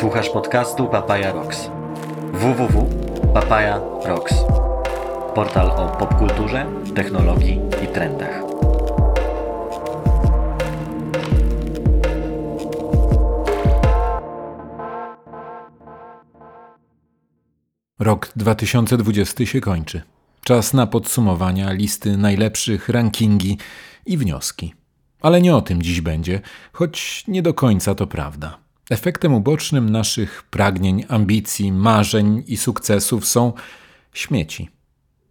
Słuchasz podcastu Papaya Rocks. www.papaya.rocks. Portal o popkulturze, technologii i trendach. Rok 2020 się kończy. Czas na podsumowania, listy najlepszych, rankingi i wnioski. Ale nie o tym dziś będzie, choć nie do końca to prawda. Efektem ubocznym naszych pragnień, ambicji, marzeń i sukcesów są śmieci.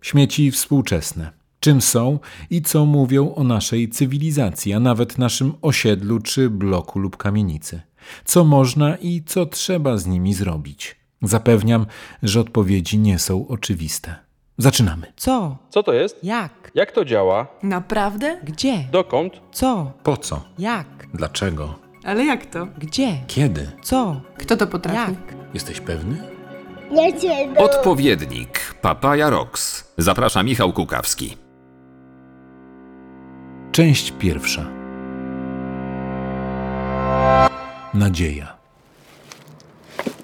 Śmieci współczesne. Czym są i co mówią o naszej cywilizacji, a nawet naszym osiedlu czy bloku lub kamienicy. Co można i co trzeba z nimi zrobić. Zapewniam, że odpowiedzi nie są oczywiste. Zaczynamy. Co? Co to jest? Jak? Jak to działa? Naprawdę? Gdzie? Dokąd? Co? Po co? Jak? Dlaczego? Ale jak to? Gdzie? Kiedy? Co? Kto to potrafi? Jak? Jesteś pewny? Odpowiednik Papaya Rocks. Zaprasza Michał Kukawski. Część pierwsza. Nadzieja.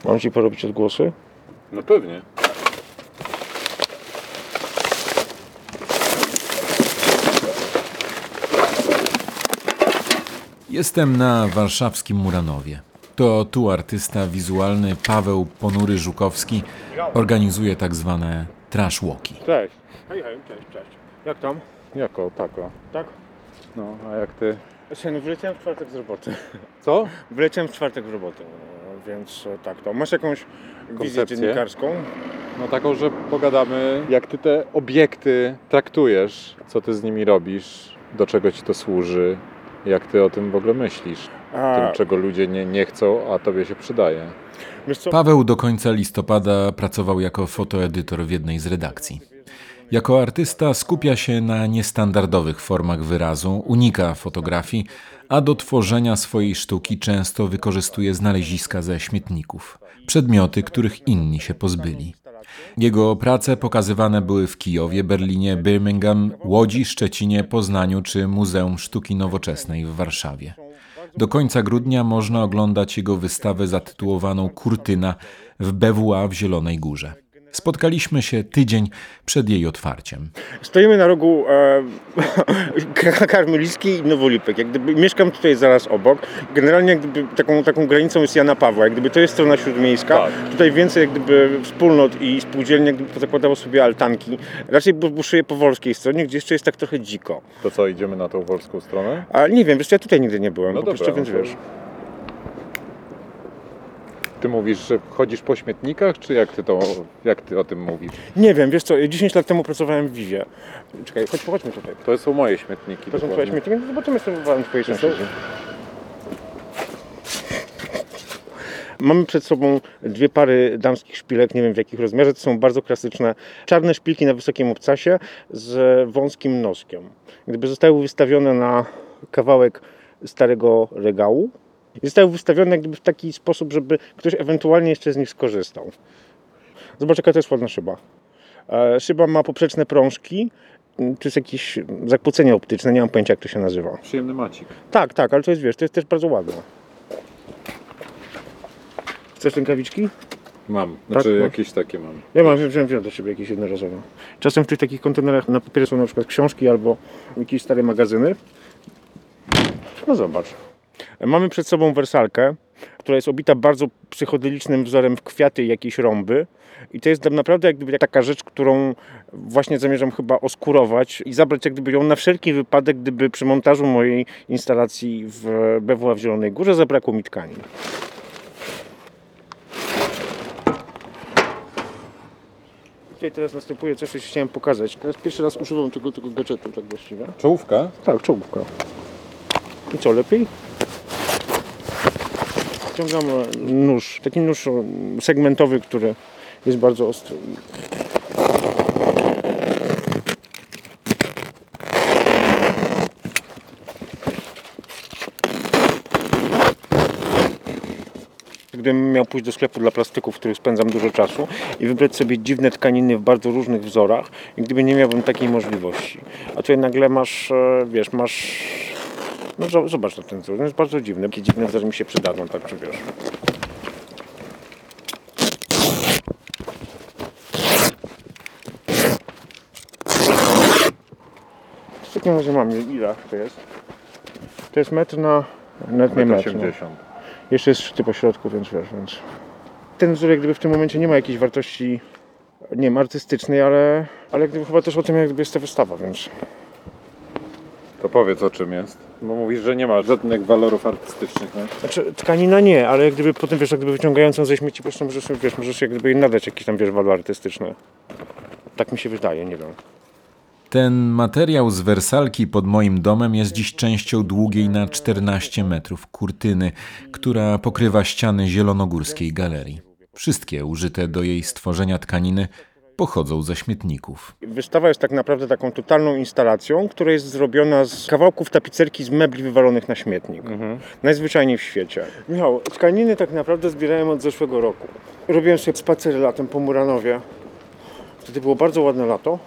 Mam ci porobić odgłosy? No pewnie. Jestem na warszawskim Muranowie. To tu artysta wizualny Paweł Ponury-Żukowski organizuje tak zwane trash walki. Cześć. Hej, hej, cześć, cześć. Jak tam? Jako, tako. Tak? No, a jak ty? Słuchaj, no wyleciałem w czwartek z roboty. Co? Wyleciałem w czwartek w roboty, więc e, tak to. Masz jakąś wizję Koncepcję? dziennikarską? No taką, że pogadamy, jak ty te obiekty traktujesz, co ty z nimi robisz, do czego ci to służy, jak ty o tym w ogóle myślisz. A, Tym, czego ludzie nie, nie chcą, a tobie się przydaje. Paweł do końca listopada pracował jako fotoedytor w jednej z redakcji. Jako artysta skupia się na niestandardowych formach wyrazu, unika fotografii, a do tworzenia swojej sztuki często wykorzystuje znaleziska ze śmietników, przedmioty, których inni się pozbyli. Jego prace pokazywane były w Kijowie, Berlinie, Birmingham, Łodzi, Szczecinie, Poznaniu czy Muzeum Sztuki Nowoczesnej w Warszawie. Do końca grudnia można oglądać jego wystawę zatytułowaną Kurtyna w BWA w Zielonej Górze. Spotkaliśmy się tydzień przed jej otwarciem. Stoimy na rogu e, Karmelickiej i Nowolipek. Jak gdyby mieszkam tutaj zaraz obok. Generalnie jak gdyby taką, taką granicą jest Jana Pawła. Jak gdyby to jest strona śródmiejska. Tak. Tutaj więcej jak gdyby wspólnot i spółdzielni jak gdyby zakładało sobie altanki. Raczej bu- buszuję po wolskiej stronie, gdzie jeszcze jest tak trochę dziko. To co, idziemy na tą wolską stronę? A nie wiem, wiesz, co, ja tutaj nigdy nie byłem. No po dobra, prostu, więc no to- wiesz. Ty mówisz, że chodzisz po śmietnikach, czy jak ty, to, jak ty o tym mówisz? Nie wiem, wiesz co, 10 lat temu pracowałem w Vivie. Czekaj, chodź, pochodźmy tutaj. To są moje śmietniki. To są dokładnie. twoje śmietniki, no zobaczymy sobie w twojej są? sąsiedzi. Mamy przed sobą dwie pary damskich szpilek, nie wiem w jakich rozmiarze, to są bardzo klasyczne czarne szpilki na wysokim obcasie z wąskim noskiem. Gdyby zostały wystawione na kawałek starego regału, i zostały wystawione jak gdyby w taki sposób, żeby ktoś ewentualnie jeszcze z nich skorzystał. Zobacz jaka to jest ładna szyba. E, Szyba ma poprzeczne prążki, to jest jakieś zakłócenie optyczne, nie mam pojęcia jak to się nazywa. Przyjemny macik. Tak, tak, ale to jest, wiesz, to jest też bardzo ładne. Chcesz rękawiczki? Mam, znaczy masz? jakieś takie mam. Ja mam, wziąłem, wziąłem do siebie jakieś jednorazowe. Czasem w tych takich kontenerach na papierze są na przykład książki albo jakieś stare magazyny. No zobacz. Mamy przed sobą wersalkę, która jest obita bardzo psychodelicznym wzorem w kwiaty i jakieś rąby. I to jest naprawdę jak gdyby taka rzecz, którą właśnie zamierzam chyba oskurować i zabrać jak gdyby ją na wszelki wypadek, gdyby przy montażu mojej instalacji w BWA w Zielonej Górze zabrakło mi tkanin. Tutaj teraz następuje coś, co ci chciałem pokazać. Teraz pierwszy raz używam tego, tego gadżetu tak właściwie. Czołówka? Tak, czołówka. I co, lepiej? Ściągam e, nóż, taki nóż segmentowy, który jest bardzo ostry. Gdybym miał pójść do sklepu dla plastyków, w których spędzam dużo czasu i wybrać sobie dziwne tkaniny w bardzo różnych wzorach, gdyby nie miałbym takiej możliwości. A tutaj nagle masz, e, wiesz, masz no zobacz na ten wzór, on jest bardzo dziwny. Takie dziwne wzory mi się przydadzą, tak czy. W takim razie mamy, ile to jest? To jest metr na... Nawet nie metr. No. Jeszcze jest szczyty po środku, więc wiesz, więc... Ten wzór jak gdyby w tym momencie nie ma jakiejś wartości, nie wiem, artystycznej, ale, ale jak gdyby chyba też o tym jak gdyby jest ta wystawa, więc... To powiedz o czym jest. Bo mówisz, że nie ma żadnych walorów artystycznych. No? Znaczy, tkanina nie, ale jak gdyby potem, wiesz, jak gdyby wyciągając ją ze śmieci, po prostu możesz, wiesz, możesz jak gdyby jej nadać jakiś tam, wiesz, walor artystyczny. Tak mi się wydaje, nie wiem. Ten materiał z wersalki pod moim domem jest dziś częścią długiej na 14 metrów kurtyny, która pokrywa ściany zielonogórskiej galerii. Wszystkie użyte do jej stworzenia tkaniny pochodzą ze śmietników. Wystawa jest tak naprawdę taką totalną instalacją, która jest zrobiona z kawałków tapicerki z mebli wywalonych na śmietnik. Najzwyczajniej w świecie. Michał, tkaniny tak naprawdę zbierałem od zeszłego roku. Robiłem sobie spacery latem po Muranowie. Wtedy było bardzo ładne lato.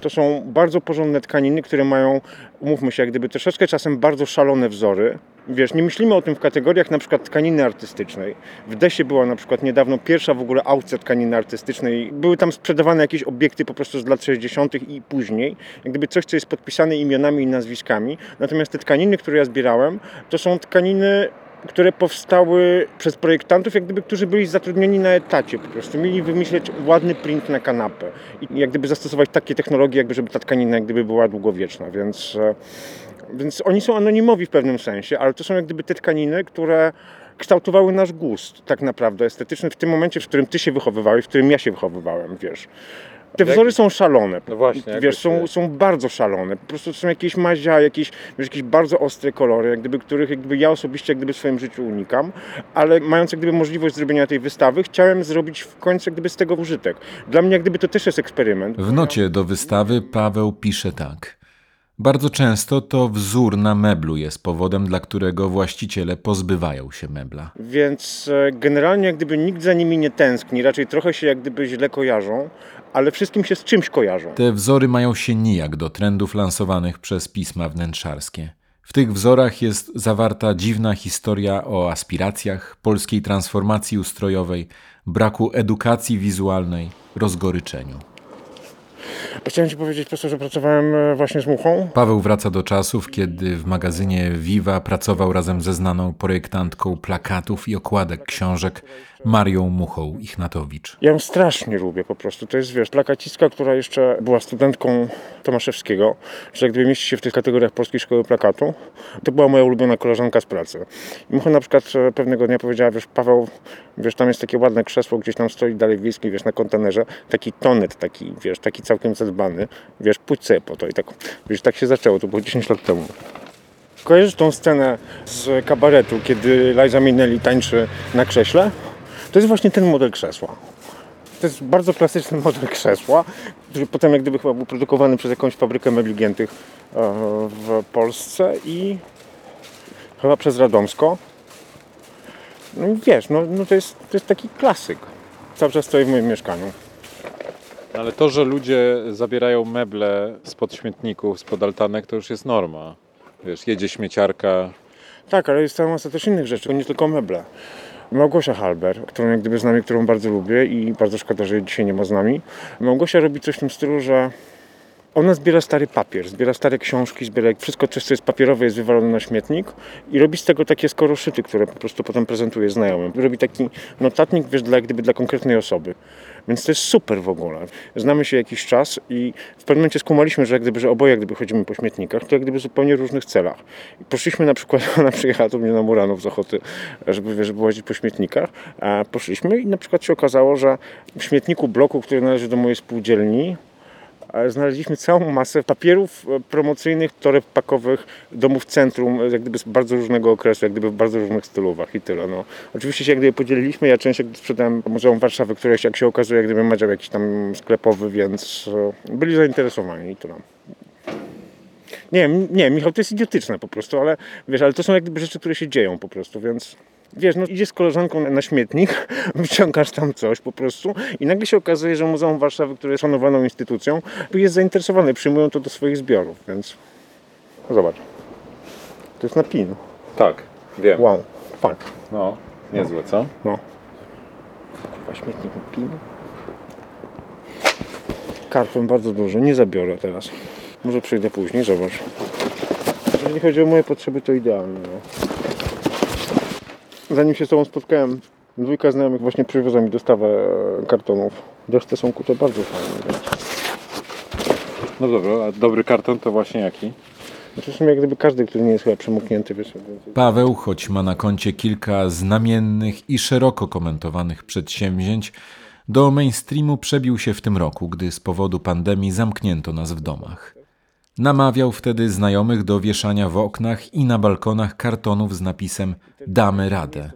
To są bardzo porządne tkaniny, które mają, umówmy się, jak gdyby troszeczkę czasem bardzo szalone wzory. Wiesz, nie myślimy o tym w kategoriach na przykład tkaniny artystycznej. W Desie była na przykład niedawno pierwsza w ogóle aukcja tkaniny artystycznej. Były tam sprzedawane jakieś obiekty po prostu z lat 60. i później. Jak gdyby coś, co jest podpisane imionami i nazwiskami. Natomiast te tkaniny, które ja zbierałem, to są tkaniny które powstały przez projektantów, jak gdyby, którzy byli zatrudnieni na etacie po prostu. Mieli wymyśleć ładny print na kanapę i jak gdyby zastosować takie technologie, jakby, żeby ta tkanina jak gdyby była długowieczna, więc, e, więc oni są anonimowi w pewnym sensie, ale to są jak gdyby te tkaniny, które kształtowały nasz gust tak naprawdę estetyczny w tym momencie, w którym ty się wychowywałeś, w którym ja się wychowywałem, wiesz. Te Jak- wzory są szalone. No właśnie, Wiesz, są, się- są bardzo szalone. Po prostu są jakieś mazia, jakieś, wiesz, jakieś bardzo ostre kolory, jak gdyby, których jak gdyby ja osobiście jak gdyby w swoim życiu unikam, ale mając jak gdyby możliwość zrobienia tej wystawy, chciałem zrobić w końcu jak gdyby z tego użytek. Dla mnie jak gdyby to też jest eksperyment. W nocie do wystawy Paweł pisze tak. Bardzo często to wzór na meblu jest powodem, dla którego właściciele pozbywają się mebla. Więc e, generalnie jak gdyby nikt za nimi nie tęskni, raczej trochę się jak gdyby źle kojarzą, ale wszystkim się z czymś kojarzą. Te wzory mają się nijak do trendów lansowanych przez pisma wnętrzarskie. W tych wzorach jest zawarta dziwna historia o aspiracjach, polskiej transformacji ustrojowej, braku edukacji wizualnej, rozgoryczeniu. Chciałem Ci powiedzieć po prostu, że pracowałem e, właśnie z Muchą. Paweł wraca do czasów, kiedy w magazynie Viva pracował razem ze znaną projektantką plakatów i okładek książek Marią Muchą Ichnatowicz. Ja ją strasznie lubię po prostu. To jest, wiesz, plakacistka, która jeszcze była studentką Tomaszewskiego, że gdyby mieści się w tych kategoriach Polskiej Szkoły Plakatu. To była moja ulubiona koleżanka z pracy. I Mucha na przykład e, pewnego dnia powiedziała, wiesz, Paweł, wiesz, tam jest takie ładne krzesło, gdzieś tam stoi dalej w wiejskiej, wiesz, na kontenerze, taki tonet, taki, wiesz, taki całkiem zadbany, wiesz, pójdź sobie po to. I tak, wiesz, tak się zaczęło, to było 10 lat temu. Kojarzysz tą scenę z kabaretu, kiedy Liza Minnelli tańczy na krześle? To jest właśnie ten model krzesła. To jest bardzo klasyczny model krzesła, który potem jak gdyby chyba był produkowany przez jakąś fabrykę mebli giętych e, w Polsce i chyba przez Radomsko. No i wiesz, no, no to, jest, to jest taki klasyk. Cały czas stoi w moim mieszkaniu. Ale to, że ludzie zabierają meble spod śmietników, spod altanek, to już jest norma. Wiesz, jedzie śmieciarka. Tak, ale jest cała masa też innych rzeczy, nie tylko meble. Małgosia Halber, którą jak gdyby z nami, którą bardzo lubię i bardzo szkoda, że jej dzisiaj nie ma z nami. Małgosia robi coś w tym stylu, że ona zbiera stary papier, zbiera stare książki, zbiera wszystko, coś, co jest papierowe, jest wywalone na śmietnik i robi z tego takie skoroszyty, które po prostu potem prezentuje znajomym. Robi taki notatnik, wiesz, dla, gdyby dla konkretnej osoby. Więc to jest super w ogóle. Znamy się jakiś czas i w pewnym momencie skumaliśmy, że jak gdyby, że oboje gdyby chodzimy po śmietnikach, to jak gdyby zupełnie różnych celach. I poszliśmy na przykład, ona przyjechała do mnie na Muranów z ochoty, żeby, żeby łazić po śmietnikach, a poszliśmy i na przykład się okazało, że w śmietniku bloku, który należy do mojej spółdzielni, znaleźliśmy całą masę papierów e, promocyjnych, toreb pakowych, domów centrum, e, jak gdyby z bardzo różnego okresu, jak gdyby w bardzo różnych stylówach i tyle. No. Oczywiście się jak gdyby podzieliliśmy, ja część jak gdyby sprzedałem Muzeum Warszawy, które jak się okazuje, jak gdyby ma jakiś tam sklepowy, więc e, byli zainteresowani i tyle. Nie, nie, Michał, to jest idiotyczne po prostu, ale wiesz, ale to są jak gdyby rzeczy, które się dzieją po prostu, więc wiesz, no idziesz z koleżanką na- śmietnik, wyciągasz tam coś po prostu i nagle się okazuje, że Muzeum Warszawy, które jest szanowaną instytucją, jest zainteresowane, przyjmują to do swoich zbiorów, więc no zobacz. To jest na pin. Tak, wiem. Wow, fakt. No, niezłe, co? No. Kurwa, śmietnik na pin. Karton bardzo duży, nie zabiorę teraz. Może przyjdę później, zobacz. Jeżeli chodzi o moje potrzeby, to idealnie. No. Zanim się z Tobą spotkałem, dwójka znajomych właśnie przywiozła mi dostawę e, kartonów. Te są kute bardzo fajne. No dobra, a dobry karton to właśnie jaki? Znaczy w sumie jak gdyby każdy, który nie jest chyba przemoknięty, wiesz. Paweł, choć ma na koncie kilka znamiennych i szeroko komentowanych przedsięwzięć, do mainstreamu przebił się w tym roku, gdy z powodu pandemii zamknięto nas w domach. Namawiał wtedy znajomych do wieszania w oknach i na balkonach kartonów z napisem Damy radę.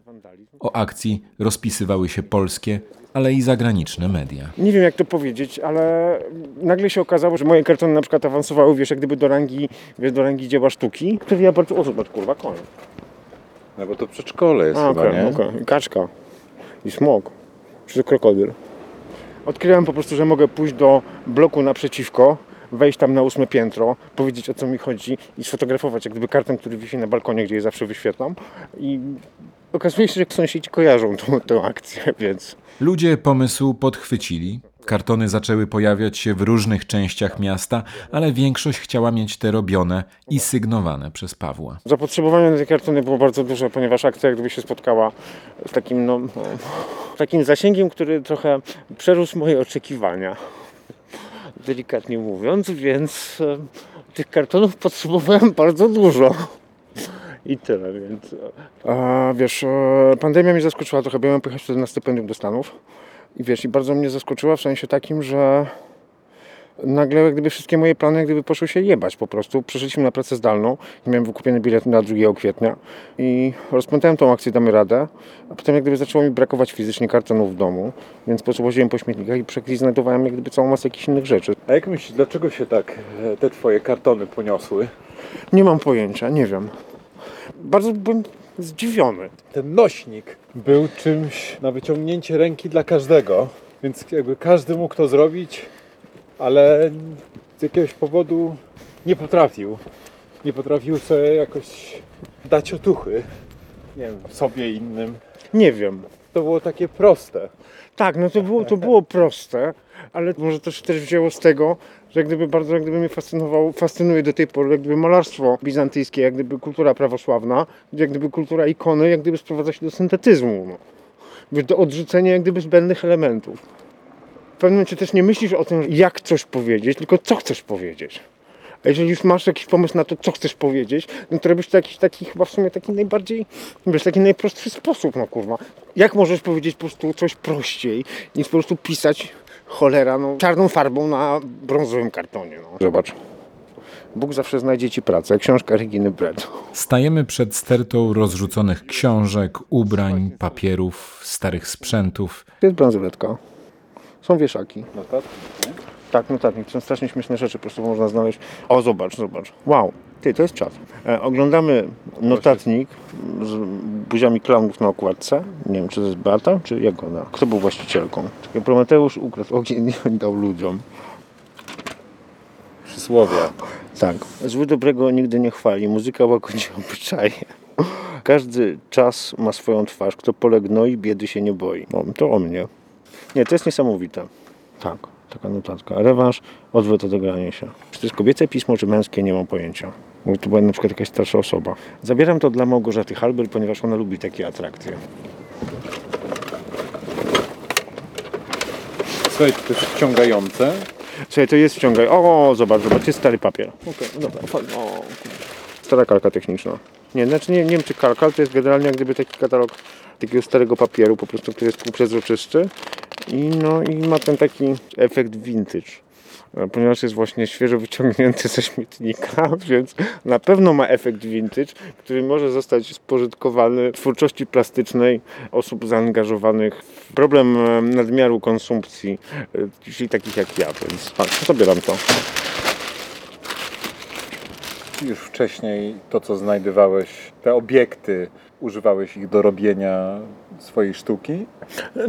O akcji rozpisywały się polskie, ale i zagraniczne media. Nie wiem jak to powiedzieć, ale nagle się okazało, że moje kartony na przykład awansowały, wiesz, jak gdyby do rangi, wiesz, do rangi dzieła sztuki, który ja bardzo... O, zobacz, kurwa, koń. No bo to przedszkole jest A, chyba, okej, nie? I kaczka. I smok. Czy to krokodyl. Odkryłem po prostu, że mogę pójść do bloku naprzeciwko, wejść tam na ósme piętro, powiedzieć o co mi chodzi i sfotografować jak gdyby kartę, który wisi na balkonie, gdzie je zawsze wyświetlam. I okazuje się, że sąsiedzi kojarzą tą, tę akcję, więc... Ludzie pomysł podchwycili. Kartony zaczęły pojawiać się w różnych częściach miasta, ale większość chciała mieć te robione i sygnowane przez Pawła. Zapotrzebowanie na te kartony było bardzo duże, ponieważ akcja jak gdyby się spotkała z takim, no, takim zasięgiem, który trochę przerósł moje oczekiwania. Delikatnie mówiąc, więc e, tych kartonów potrzebowałem bardzo dużo. I tyle, więc. A, wiesz, e, pandemia mnie zaskoczyła trochę, bo miałem pojechać wtedy na stypendium do Stanów. I wiesz, i bardzo mnie zaskoczyła w sensie takim, że nagle jak gdyby wszystkie moje plany jak gdyby poszły się jebać po prostu. Przeszliśmy na pracę zdalną, miałem wykupiony bilet na 2 kwietnia i rozpętałem tą akcję Damy Radę, a potem jak gdyby zaczęło mi brakować fizycznie kartonów w domu, więc po prostu łaziłem po śmietnikach i przy okazji znajdowałem jak gdyby całą masę jakichś innych rzeczy. A jak myślisz, dlaczego się tak e, te twoje kartony poniosły? Nie mam pojęcia, nie wiem. Bardzo byłem zdziwiony. Ten nośnik był czymś na wyciągnięcie ręki dla każdego, więc jakby każdy mógł to zrobić, ale z jakiegoś powodu nie potrafił. Nie potrafił sobie jakoś dać otuchy. Nie wiem, sobie innym. Nie wiem. To było takie proste. Tak, no to było, to było proste, ale może to się też wzięło z tego, że jak gdyby bardzo jak gdyby mnie fascynowało, fascynuje do tej pory jak gdyby malarstwo bizantyjskie, jak gdyby kultura prawosławna, jak gdyby kultura ikony jak gdyby sprowadza się do syntetyzmu, no. Do odrzucenia jak gdyby zbędnych elementów. W pewnym momencie też nie myślisz o tym, jak coś powiedzieć, tylko co chcesz powiedzieć. A jeżeli już masz jakiś pomysł na to, co chcesz powiedzieć, no to robisz to jakiś taki chyba w sumie taki najbardziej, wiesz, taki najprostszy sposób, no kurwa. Jak możesz powiedzieć po prostu coś prościej, niż po prostu pisać cholera, no, czarną farbą na brązowym kartonie, no. Zobacz. Bóg zawsze znajdzie ci pracę. Książka Reginy Brett. Stajemy przed stertą rozrzuconych książek, ubrań, papierów, starych sprzętów. Jest bransoletka. Są wieszaki. Notatki, Tak, notatnik. To są strasznie śmieszne rzeczy, po prostu można znaleźć. O, zobacz, zobacz. Wow, ty, to jest czas. E, oglądamy notatnik z buziami klaunów na okładce. Nie wiem, czy to jest Beata, czy Jagoda. Kto był właścicielką? Czekaj, Prometeusz ukradł ogień i dał ludziom. Przysłowia. Tak. Zły dobrego nigdy nie chwali. Muzyka łagodzi obyczaje. Każdy czas ma swoją twarz. Kto pole gnoi, biedy się nie boi. No, to o mnie. Nie, to jest niesamowite. Tak, taka notatka. Rewanż, odwrót odegranie się. Czy to jest kobiece pismo, czy męskie, nie mam pojęcia. Bo to była na przykład jakaś starsza osoba. Zabieram to dla Małgorzaty Halber, ponieważ ona lubi takie atrakcje. Słuchaj, to jest wciągające. Słuchaj, to jest wciągaj. O, zobacz, zobacz, jest stary papier. Okej, no dobra, fajnie. Stara kalka techniczna. Nie, znaczy nie, nie wiem czy kalka, ale to jest generalnie jak gdyby taki katalog takiego starego papieru, po prostu, który jest półprzezroczysty. I no i ma ten taki efekt vintage. E, Ponieważ jest właśnie świeżo wyciągnięty ze śmietnika, więc na pewno ma efekt vintage, który może zostać spożytkowany w twórczości plastycznej osób zaangażowanych w problem e, nadmiaru konsumpcji, e, czyli takich jak ja, więc zabieram to. Już wcześniej to, co znajdowałeś, te obiekty używałeś ich do robienia swojej sztuki?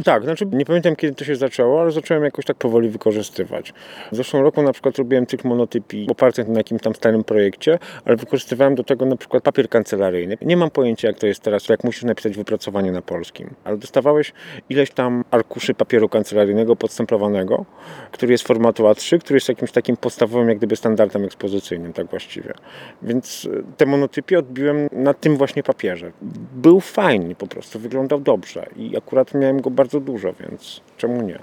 Tak, znaczy nie pamiętam kiedy to się zaczęło, ale zacząłem jakoś tak powoli wykorzystywać. W zeszłym roku na przykład robiłem cykl monotypii oparty na jakimś tam starym projekcie, ale wykorzystywałem do tego na przykład papier kancelaryjny. Nie mam pojęcia jak to jest teraz, jak musisz napisać wypracowanie na polskim, ale dostawałeś ileś tam arkuszy papieru kancelaryjnego podstemplowanego, który jest formatu A3, który jest jakimś takim podstawowym jak gdyby standardem ekspozycyjnym, tak właściwie. Więc e, te monotypie odbiłem na tym właśnie papierze. Był fajny po prostu, wyglądał dobrze i akurat miałem go bardzo dużo, więc czemu nie?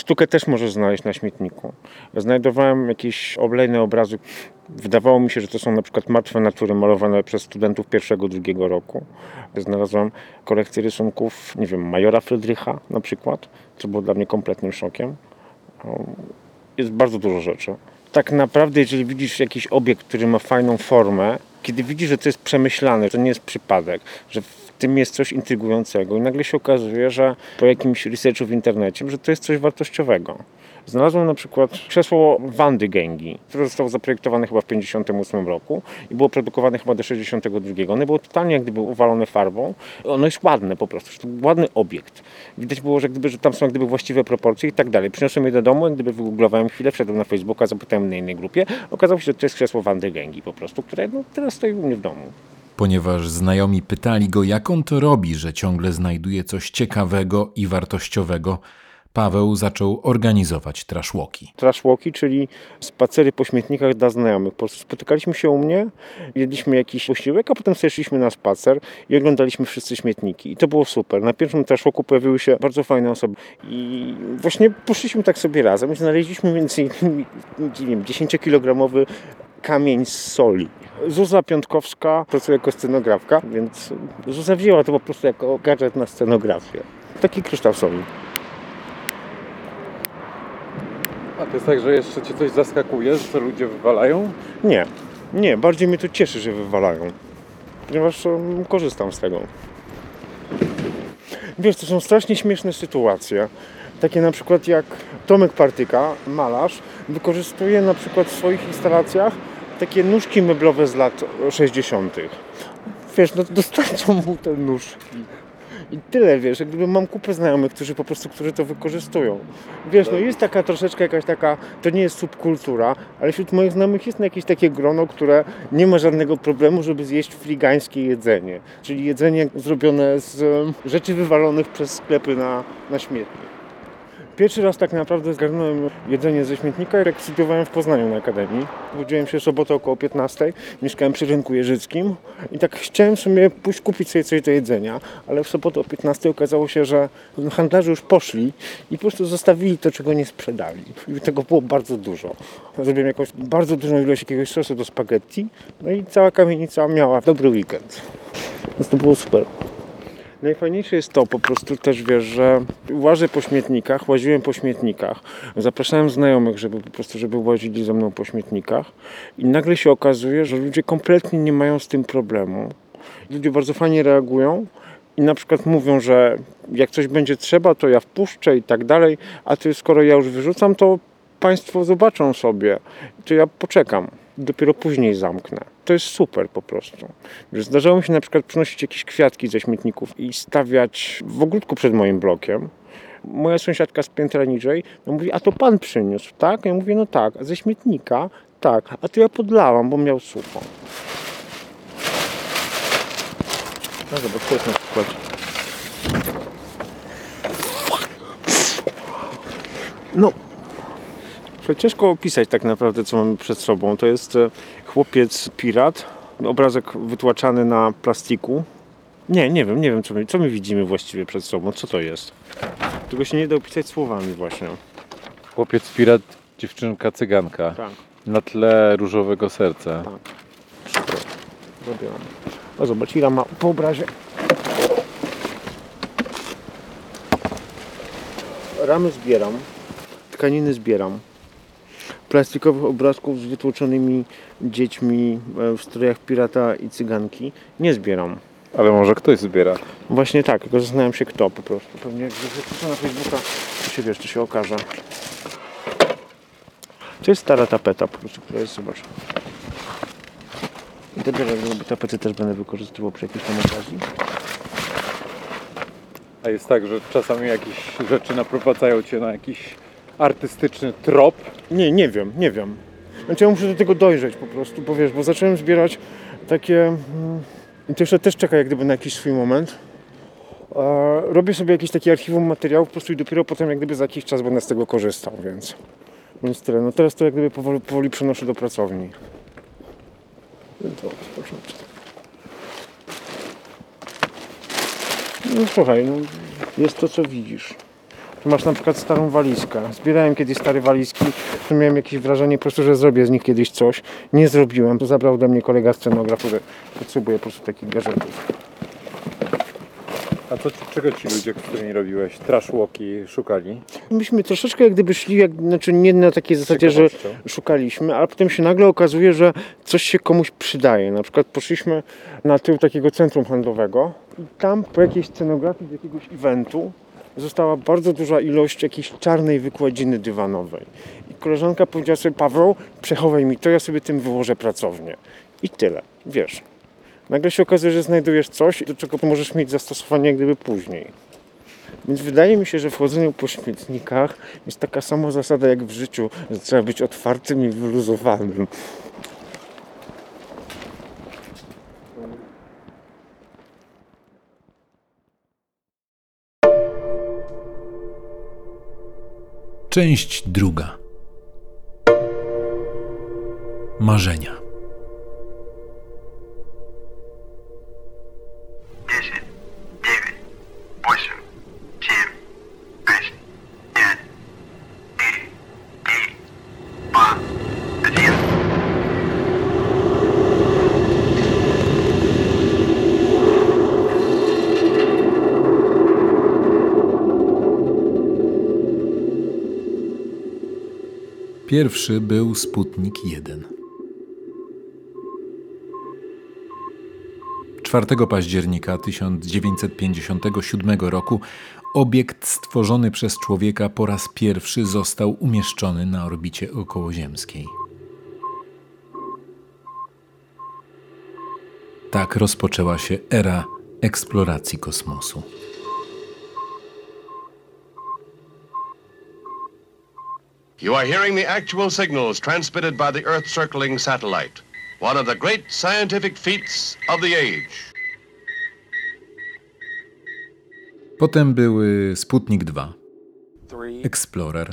Sztukę też możesz znaleźć na śmietniku. Znajdowałem jakieś oblejne obrazy. Wydawało mi się, że to są na przykład martwe natury malowane przez studentów pierwszego, drugiego roku. Znalazłem kolekcję rysunków, nie wiem, majora Frydrycha na przykład, co było dla mnie kompletnym szokiem. Jest bardzo dużo rzeczy. Tak naprawdę, jeżeli widzisz jakiś obiekt, który ma fajną formę, kiedy widzisz, że to jest przemyślane, że to nie jest przypadek, że tym jest coś intrygującego i nagle się okazuje, że po jakimś researchu w internecie, że to jest coś wartościowego. Znalazłem na przykład krzesło Wandy Gengi, które zostało zaprojektowane chyba w 58 roku i było produkowane chyba do 62. One było totalnie jak gdyby uwalone farbą. Ono jest ładne po prostu, to ładny obiekt. Widać było, że, gdyby, że tam są jak gdyby właściwe proporcje i tak dalej. Przyniosłem je do domu, jak gdyby wygooglowałem chwilę, wszedłem na Facebooka, zapytałem na innej grupie. Okazało się, że to jest krzesło Wandy Gengi po prostu, które no, teraz stoi u mnie w domu. Ponieważ znajomi pytali go, jak on to robi, że ciągle znajduje coś ciekawego i wartościowego, Paweł zaczął organizować trashwalki. trashwalki, czyli spacery po śmietnikach dla znajomych. Po prostu spotykaliśmy się u mnie, jedliśmy jakiś posiłek, a potem sobie szliśmy na spacer i oglądaliśmy wszyscy śmietniki. I to było super. Na pierwszym trashwalku pojawiły się bardzo fajne osoby. I właśnie poszliśmy tak sobie razem i znaleźliśmy między innymi, nie wiem, 10-kilogramowy kamień z soli. Zuza Piątkowska pracuje jako scenografka, więc Zuza wzięła to po prostu jako gadżet na scenografię. Taki kryształ soli. A to jest tak, że jeszcze cię coś zaskakuje, że ludzie wywalają? Nie, nie, bardziej mnie to cieszy, że wywalają, ponieważ um, korzystam z tego. Wiesz, to są strasznie śmieszne sytuacje. Takie na przykład jak Tomek Partyka, malarz, wykorzystuje na przykład w swoich instalacjach takie nóżki meblowe z lat 60. Wiesz, no dostarczą mu te nóżki. I tyle, wiesz, jak gdyby mam kupę znajomych, którzy po prostu, którzy to wykorzystują. Wiesz, no jest taka troszeczkę jakaś taka, to nie jest subkultura, ale wśród moich znajomych jest jakieś takie grono, które nie ma żadnego problemu, żeby zjeść frigańskie jedzenie. Czyli jedzenie zrobione z rzeczy wywalonych przez sklepy na, na śmietnik. Pierwszy raz tak naprawdę zgarnąłem jedzenie ze śmietnika, jak studiowałem w Poznaniu na Akademii. Budziłem się w sobotę około 15, mieszkałem przy rynku Jeżyckim i tak chciałem sobie pójść kupić sobie coś do jedzenia, ale w sobotę o 15 okazało się, że handlarze już poszli i po prostu zostawili to, czego nie sprzedali. I tego było bardzo dużo. Zrobiłem jakąś bardzo dużą ilość jakiegoś sosu do spaghetti, no i cała kamienica miała dobry weekend. Więc to było super. Najfajniejsze jest to po prostu też wiesz, że łażę po śmietnikach, łaziłem po śmietnikach, zapraszałem znajomych, żeby po prostu, żeby łazili ze mną po śmietnikach i nagle się okazuje, że ludzie kompletnie nie mają z tym problemu. Ludzie bardzo fajnie reagują i na przykład mówią, że jak coś będzie trzeba, to ja wpuszczę i tak dalej, a ty skoro ja już wyrzucam, to Państwo zobaczą sobie, to ja poczekam. Dopiero później zamknę. To jest super po prostu. Zdarzało mi się na przykład przynosić jakieś kwiatki ze śmietników i stawiać w ogródku przed moim blokiem. Moja sąsiadka z piętra niżej no mówi, a to pan przyniósł, tak? Ja mówię, no tak, a ze śmietnika? Tak, a to ja podlałam, bo miał sucho. No zobacz, to jest na przykład No, Ciężko opisać tak naprawdę, co mamy przed sobą. To jest e, chłopiec pirat, obrazek wytłaczany na plastiku. Nie, nie wiem, nie wiem, co my, co my widzimy właściwie przed sobą. Co to jest? Tego się nie da opisać słowami właśnie. Chłopiec pirat, dziewczynka cyganka. Tak, Na tle różowego serca. super. Zrobiłam. O, zobacz, Ira ma po obrazie. Ramy zbieram, tkaniny zbieram. Plastikowych obrazków z wytłoczonymi dziećmi e, w strojach pirata i cyganki nie zbieram. Ale może ktoś zbiera. Właśnie tak, tylko zastanawiam się kto po prostu. Pewnie jak wrzucę na Facebooka, to się wiesz, to się okaże. To jest stara tapeta po prostu, która jest, zobacz. I te białe tapety też będę wykorzystywał przy jakiejś tam okazji. A jest tak, że czasami jakieś rzeczy naprowadzają cię na jakiś artystyczny trop. Nie, nie wiem, nie wiem. Znaczy ja muszę do tego dojrzeć po prostu, bo wiesz, bo zacząłem zbierać takie... mm, I to jeszcze też czeka jak gdyby na jakiś swój moment. Robię sobie jakieś takie archiwum materiałów po prostu i dopiero potem jak gdyby za jakiś czas będę z tego korzystał, więc... Więc tyle. No teraz to jak gdyby powoli, powoli przenoszę do pracowni. No słuchaj, no, jest to co widzisz. Tu masz na przykład starą walizkę. Zbierałem kiedyś stare walizki, miałem jakieś wrażenie po prostu, że zrobię z nich kiedyś coś. Nie zrobiłem. To zabrał ode mnie kolega scenograf, który potrzebuje po prostu takich gadżetów. A co, czego ci ludzie, którymi robiłeś trashwalki szukali? Myśmy troszeczkę jak gdyby szli, jak, znaczy nie na takiej zasadzie, że szukaliśmy, ale potem się nagle okazuje, że coś się komuś przydaje. Na przykład poszliśmy na tył takiego centrum handlowego i tam po jakiejś scenografii z jakiegoś eventu została bardzo duża ilość jakiejś czarnej wykładziny dywanowej. I koleżanka powiedziała sobie, Paweł, przechowaj mi to, ja sobie tym wyłożę pracownię. I tyle, wiesz. Nagle się okazuje, że znajdujesz coś, do czego możesz mieć zastosowanie jak gdyby później. Więc wydaje mi się, że w chodzeniu po śmietnikach jest taka sama zasada jak w życiu, że trzeba być otwartym i wyluzowanym. Część druga. Marzenia. Pierwszy był Sputnik 1. 4 października 1957 roku obiekt stworzony przez człowieka po raz pierwszy został umieszczony na orbicie okołoziemskiej. Tak rozpoczęła się era eksploracji kosmosu. You are hearing the actual signals transmitted by the Earth circling satellite, one of the great scientific feats of the age. Potem były Sputnik 2, Explorer,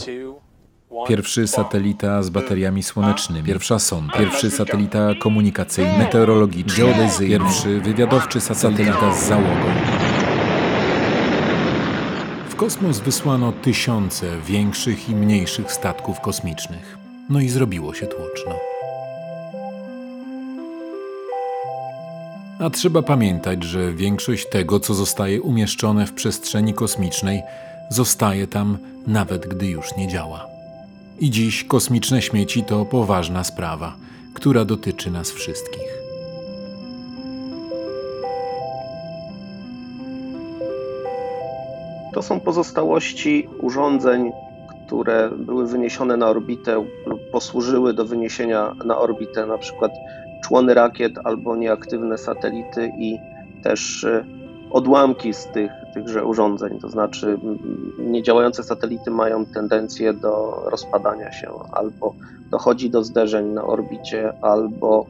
pierwszy satelita z bateriami słonecznymi, pierwsza sonda, pierwszy satelita komunikacyjny, meteorologiczny, geodezyjny, pierwszy wywiadowczy satelita z załogą. Kosmos wysłano tysiące większych i mniejszych statków kosmicznych. No i zrobiło się tłoczno. A trzeba pamiętać, że większość tego, co zostaje umieszczone w przestrzeni kosmicznej, zostaje tam nawet gdy już nie działa. I dziś kosmiczne śmieci to poważna sprawa, która dotyczy nas wszystkich. To są pozostałości urządzeń, które były wyniesione na orbitę lub posłużyły do wyniesienia na orbitę na przykład człony rakiet albo nieaktywne satelity i też y, odłamki z tych, tychże urządzeń. To znaczy niedziałające satelity mają tendencję do rozpadania się albo dochodzi do zderzeń na orbicie, albo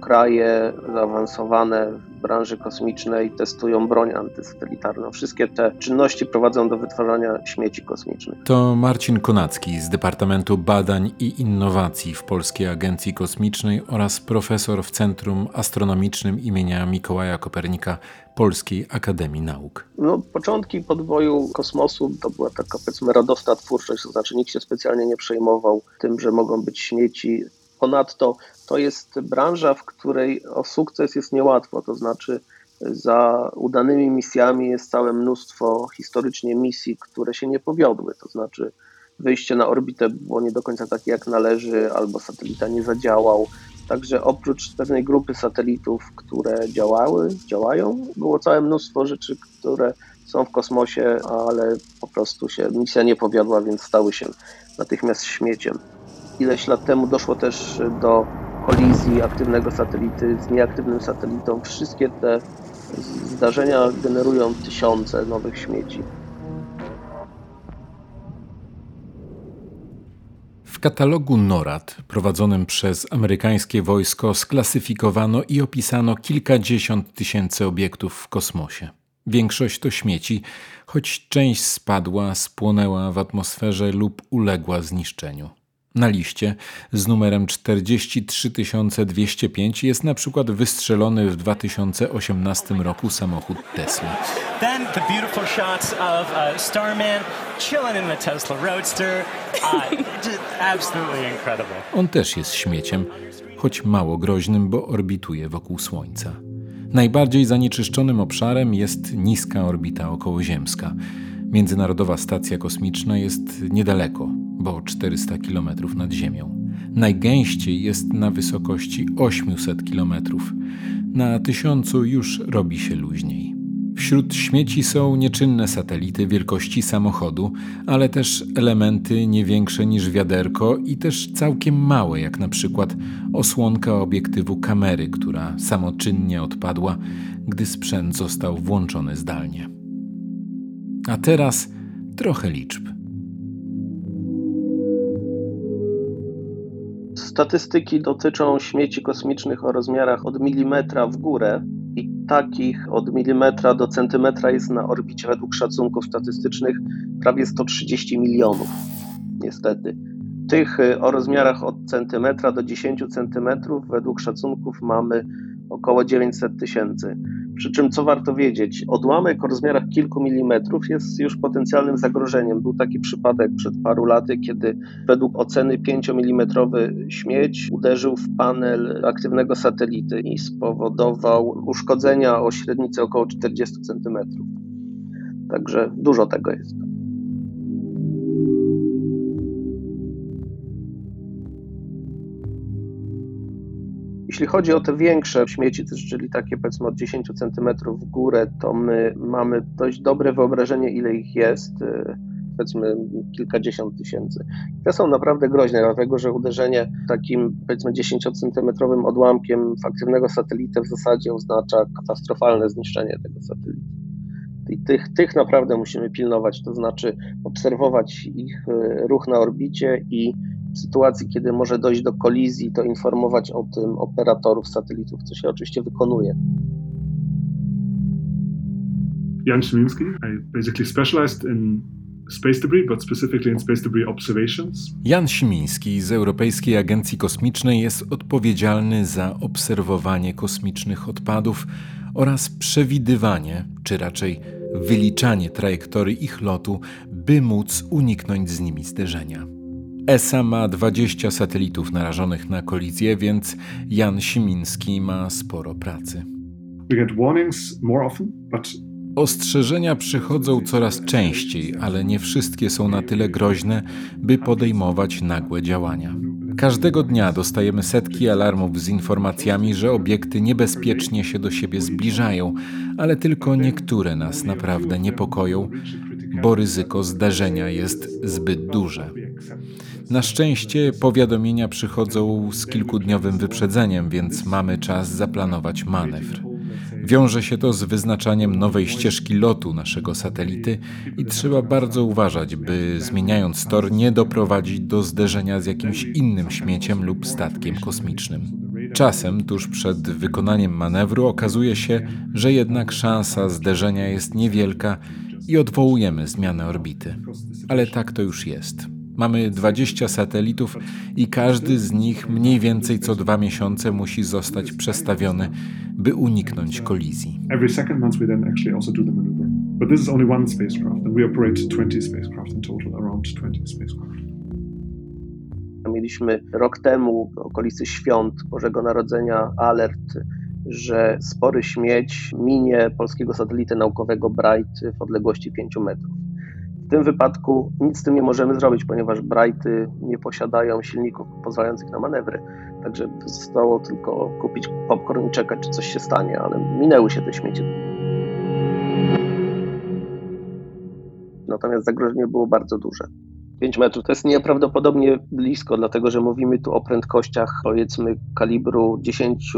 kraje zaawansowane w branży kosmicznej testują broń antysatelitarną. Wszystkie te czynności prowadzą do wytwarzania śmieci kosmicznych. To Marcin Konacki z Departamentu Badań i Innowacji w Polskiej Agencji Kosmicznej oraz profesor w Centrum Astronomicznym imienia Mikołaja Kopernika Polskiej Akademii Nauk. No, początki podboju kosmosu to była taka powiedzmy radosna twórczość, to znaczy nikt się specjalnie nie przejmował tym, że mogą być śmieci. Ponadto to jest branża, w której o sukces jest niełatwo, to znaczy za udanymi misjami jest całe mnóstwo historycznie misji, które się nie powiodły, to znaczy wyjście na orbitę było nie do końca takie jak należy, albo satelita nie zadziałał. Także oprócz pewnej grupy satelitów, które działały, działają, było całe mnóstwo rzeczy, które są w kosmosie, ale po prostu się misja nie powiodła, więc stały się natychmiast śmieciem. Ileś lat temu doszło też do kolizji aktywnego satelity z nieaktywnym satelitą. Wszystkie te zdarzenia generują tysiące nowych śmieci. W katalogu NORAD, prowadzonym przez amerykańskie wojsko, sklasyfikowano i opisano kilkadziesiąt tysięcy obiektów w kosmosie. Większość to śmieci, choć część spadła, spłonęła w atmosferze lub uległa zniszczeniu. Na liście z numerem 43205 jest na przykład wystrzelony w 2018 roku samochód Tesla. Then the beautiful shots of uh, Starman chilling in the Tesla Roadster. Uh, just absolutely incredible. On też jest śmieciem, choć mało groźnym, bo orbituje wokół Słońca. Najbardziej zanieczyszczonym obszarem jest niska orbita okołoziemska. Międzynarodowa Stacja Kosmiczna jest niedaleko, bo 400 km nad Ziemią. Najgęściej jest na wysokości 800 km. Na tysiącu już robi się luźniej. Wśród śmieci są nieczynne satelity wielkości samochodu, ale też elementy nie większe niż wiaderko i też całkiem małe, jak na przykład osłonka obiektywu kamery, która samoczynnie odpadła, gdy sprzęt został włączony zdalnie. A teraz trochę liczb. Statystyki dotyczą śmieci kosmicznych o rozmiarach od milimetra w górę i takich od milimetra do centymetra jest na orbicie według szacunków statystycznych prawie 130 milionów. Niestety. Tych y, o rozmiarach od centymetra do 10 centymetrów według szacunków mamy około 900 tysięcy. Przy czym, co warto wiedzieć, odłamek o rozmiarach kilku milimetrów jest już potencjalnym zagrożeniem. Był taki przypadek przed paru laty, kiedy według oceny 5-milimetrowy śmieć uderzył w panel aktywnego satelity i spowodował uszkodzenia o średnicy około 40 cm. Także dużo tego jest. Jeśli chodzi o te większe śmieci, czyli takie powiedzmy od 10 cm w górę, to my mamy dość dobre wyobrażenie, ile ich jest, y, powiedzmy kilkadziesiąt tysięcy. Te są naprawdę groźne, dlatego że uderzenie takim powiedzmy 10-centymetrowym odłamkiem w aktywnego satelitę w zasadzie oznacza katastrofalne zniszczenie tego satelity. I tych, tych naprawdę musimy pilnować, to znaczy obserwować ich y, ruch na orbicie i w sytuacji, kiedy może dojść do kolizji, to informować o tym operatorów satelitów, co się oczywiście wykonuje. Jan Szymiński. I basically specialized in space debris, but specifically in space debris observations. Jan Simiński z Europejskiej Agencji Kosmicznej jest odpowiedzialny za obserwowanie kosmicznych odpadów oraz przewidywanie, czy raczej wyliczanie trajektorii ich lotu, by móc uniknąć z nimi zderzenia. ESA ma 20 satelitów narażonych na kolizję, więc Jan Simiński ma sporo pracy. Ostrzeżenia przychodzą coraz częściej, ale nie wszystkie są na tyle groźne, by podejmować nagłe działania. Każdego dnia dostajemy setki alarmów z informacjami, że obiekty niebezpiecznie się do siebie zbliżają, ale tylko niektóre nas naprawdę niepokoją, bo ryzyko zdarzenia jest zbyt duże. Na szczęście powiadomienia przychodzą z kilkudniowym wyprzedzeniem, więc mamy czas zaplanować manewr. Wiąże się to z wyznaczaniem nowej ścieżki lotu naszego satelity i trzeba bardzo uważać, by zmieniając tor nie doprowadzić do zderzenia z jakimś innym śmieciem lub statkiem kosmicznym. Czasem, tuż przed wykonaniem manewru, okazuje się, że jednak szansa zderzenia jest niewielka i odwołujemy zmianę orbity. Ale tak to już jest. Mamy 20 satelitów i każdy z nich mniej więcej co dwa miesiące musi zostać przestawiony, by uniknąć kolizji. every second month we then actually also do the maneuver. But this is only one spacecraft, and we operate 20 spacecraft in total, around 20 spacecraft. Mieliśmy rok temu, w okolicy świąt Bożego Narodzenia, alert, że spory śmieć minie polskiego satelity naukowego Bright w odległości 5 metrów. Tym wypadku nic z tym nie możemy zrobić, ponieważ Brighty nie posiadają silników pozwalających na manewry. Także zostało tylko kupić popcorn i czekać, czy coś się stanie, ale minęły się te śmieci. Natomiast zagrożenie było bardzo duże. 5 metrów to jest nieprawdopodobnie blisko, dlatego że mówimy tu o prędkościach powiedzmy kalibru 10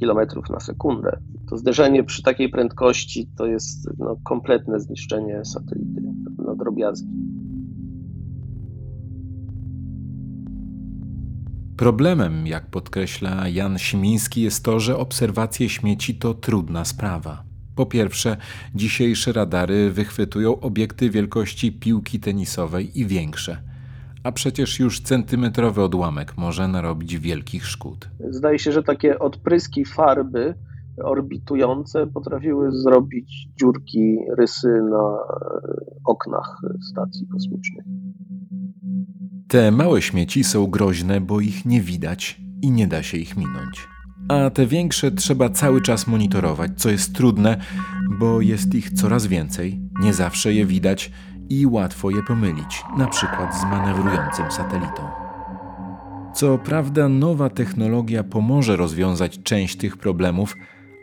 km na sekundę. To zderzenie przy takiej prędkości to jest no, kompletne zniszczenie satelity na drobiazgi. Problemem, jak podkreśla Jan Simiński, jest to, że obserwacje śmieci to trudna sprawa. Po pierwsze, dzisiejsze radary wychwytują obiekty wielkości piłki tenisowej i większe, a przecież już centymetrowy odłamek może narobić wielkich szkód. Zdaje się, że takie odpryski farby orbitujące potrafiły zrobić dziurki, rysy na oknach stacji kosmicznych. Te małe śmieci są groźne, bo ich nie widać i nie da się ich minąć. A te większe trzeba cały czas monitorować, co jest trudne, bo jest ich coraz więcej, nie zawsze je widać i łatwo je pomylić, na przykład z manewrującym satelitą. Co prawda, nowa technologia pomoże rozwiązać część tych problemów,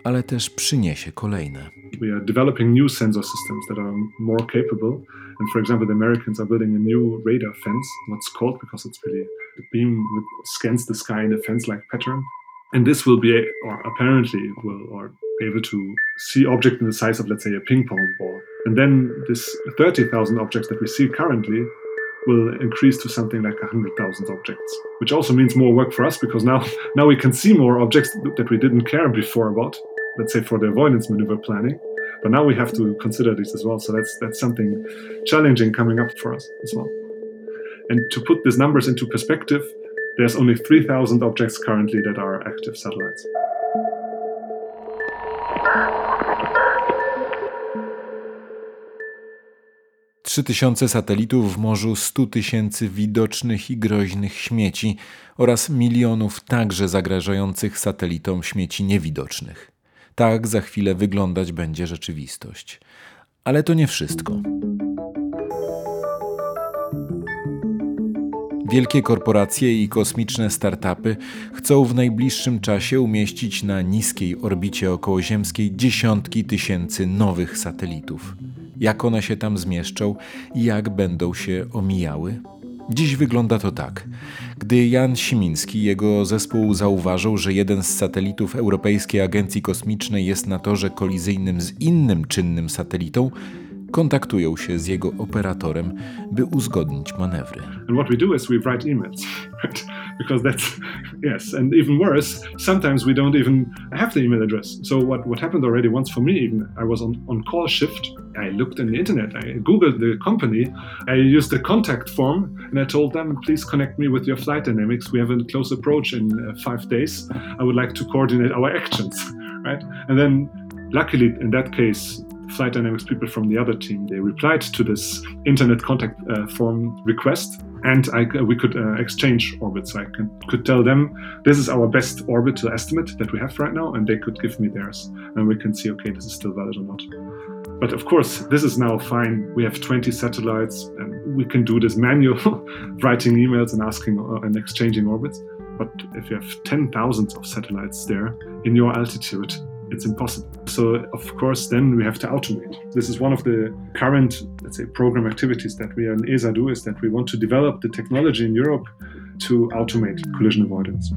ale też przyniesie kolejne. We are developing new sensor systems that are more capable. And for example, the Americans are building a new radar fence, what's called because it's really the beam scans the sky in a fence-like pattern. And this will be, or apparently will, or able to see objects in the size of, let's say, a ping pong ball. And then this 30,000 objects that we see currently will increase to something like 100,000 objects, which also means more work for us because now, now we can see more objects that we didn't care before about, let's say for the avoidance maneuver planning. But now we have to consider this as well. So that's that's something challenging coming up for us as well. And to put these numbers into perspective, there's only 3,000 objects currently that are active satellites. Trzy tysiące satelitów w morzu 100 tysięcy widocznych i groźnych śmieci oraz milionów także zagrażających satelitom śmieci niewidocznych. Tak za chwilę wyglądać będzie rzeczywistość. Ale to nie wszystko. Wielkie korporacje i kosmiczne startupy chcą w najbliższym czasie umieścić na niskiej orbicie okołoziemskiej dziesiątki tysięcy nowych satelitów. Jak one się tam zmieszczą i jak będą się omijały? Dziś wygląda to tak. Gdy Jan Simiński i jego zespół zauważył, że jeden z satelitów Europejskiej Agencji Kosmicznej jest na torze kolizyjnym z innym czynnym satelitą, kontaktują się z jego operatorem, by uzgodnić manewry. And what we do is we write emails, right? Because that's, yes, and even worse, sometimes we don't even have the email address. So what, what happened already once for me, even I was on, on call shift, I looked in the internet, I googled the company, I used the contact form, and I told them, please connect me with your flight dynamics. We have a close approach in uh, five days. I would like to coordinate our actions, right? And then luckily in that case, flight dynamics people from the other team they replied to this internet contact uh, form request. And I, we could uh, exchange orbits. I can, could tell them this is our best orbital estimate that we have right now and they could give me theirs. And we can see okay this is still valid or not. But of course this is now fine. We have 20 satellites and we can do this manual writing emails and asking uh, and exchanging orbits. But if you have 10,000 of satellites there in your altitude it's impossible. So, of course, then we have to automate. This is one of the current, let's say, program activities that we in ESA do is that we want to develop the technology in Europe to automate collision avoidance.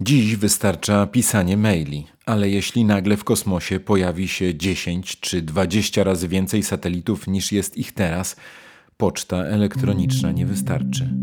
Dziś wystarcza pisanie maili, ale jeśli nagle w kosmosie pojawi się 10 czy 20 razy więcej satelitów niż jest ich teraz, poczta elektroniczna nie wystarczy.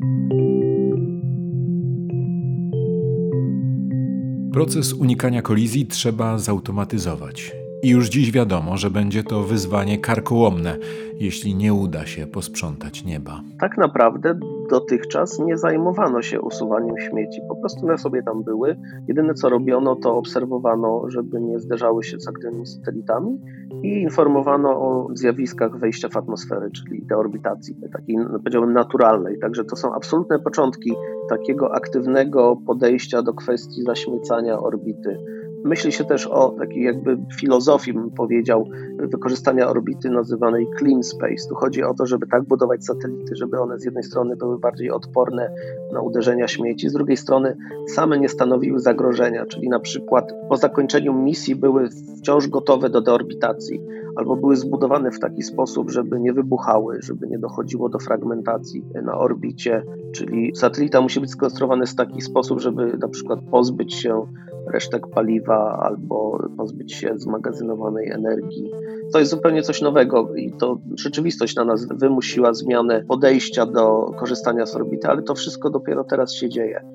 Proces unikania kolizji trzeba zautomatyzować. I już dziś wiadomo, że będzie to wyzwanie karkołomne, jeśli nie uda się posprzątać nieba. Tak naprawdę dotychczas nie zajmowano się usuwaniem śmieci. Po prostu one sobie tam były. Jedyne co robiono, to obserwowano, żeby nie zderzały się z aktywnymi satelitami i informowano o zjawiskach wejścia w atmosferę, czyli deorbitacji, takiej powiedziałbym naturalnej. Także to są absolutne początki takiego aktywnego podejścia do kwestii zaśmiecania orbity Myśli się też o takiej jakby filozofii, bym powiedział, wykorzystania orbity nazywanej clean space. Tu chodzi o to, żeby tak budować satelity, żeby one z jednej strony były bardziej odporne na uderzenia śmieci, z drugiej strony same nie stanowiły zagrożenia, czyli na przykład po zakończeniu misji były wciąż gotowe do deorbitacji albo były zbudowane w taki sposób, żeby nie wybuchały, żeby nie dochodziło do fragmentacji na orbicie, czyli satelita musi być skonstruowany w taki sposób, żeby na przykład pozbyć się resztek paliwa albo pozbyć się zmagazynowanej energii. To jest zupełnie coś nowego i to rzeczywistość na nas wymusiła zmianę podejścia do korzystania z orbity, ale to wszystko dopiero teraz się dzieje.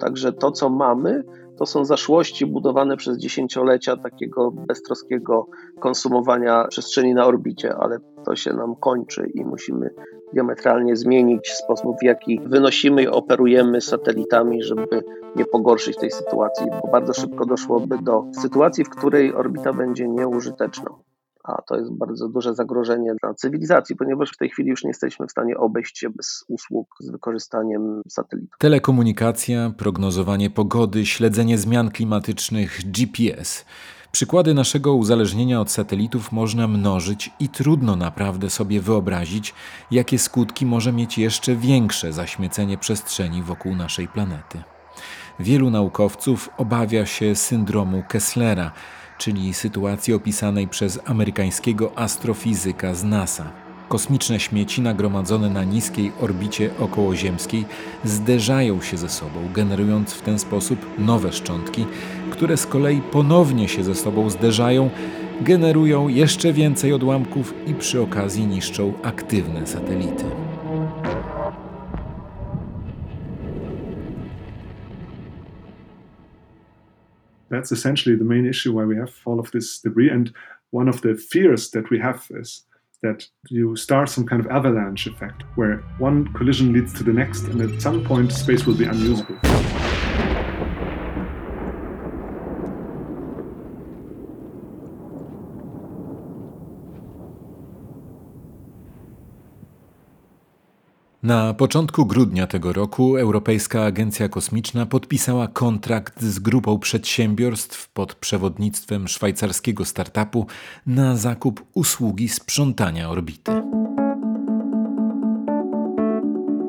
Także to, co mamy, to są zaszłości budowane przez dziesięciolecia takiego beztroskiego konsumowania przestrzeni na orbicie, ale to się nam kończy i musimy diametralnie zmienić sposób, w jaki wynosimy i operujemy satelitami, żeby nie pogorszyć tej sytuacji, bo bardzo szybko doszłoby do sytuacji, w której orbita będzie nieużyteczna. A to jest bardzo duże zagrożenie dla cywilizacji, ponieważ w tej chwili już nie jesteśmy w stanie obejść się bez usług z wykorzystaniem satelitów. Telekomunikacja, prognozowanie pogody, śledzenie zmian klimatycznych, GPS. Przykłady naszego uzależnienia od satelitów można mnożyć i trudno naprawdę sobie wyobrazić, jakie skutki może mieć jeszcze większe zaśmiecenie przestrzeni wokół naszej planety. Wielu naukowców obawia się syndromu Kesslera, czyli sytuacji opisanej przez amerykańskiego astrofizyka z NASA. Kosmiczne śmieci nagromadzone na niskiej orbicie okołoziemskiej zderzają się ze sobą, generując w ten sposób nowe szczątki, które z kolei ponownie się ze sobą zderzają, generują jeszcze więcej odłamków i przy okazji niszczą aktywne satelity. That's essentially the main issue why we have all of this debris. And one of the fears that we have is that you start some kind of avalanche effect where one collision leads to the next, and at some point, space will be unusable. Na początku grudnia tego roku Europejska Agencja Kosmiczna podpisała kontrakt z grupą przedsiębiorstw pod przewodnictwem szwajcarskiego startupu na zakup usługi sprzątania orbity.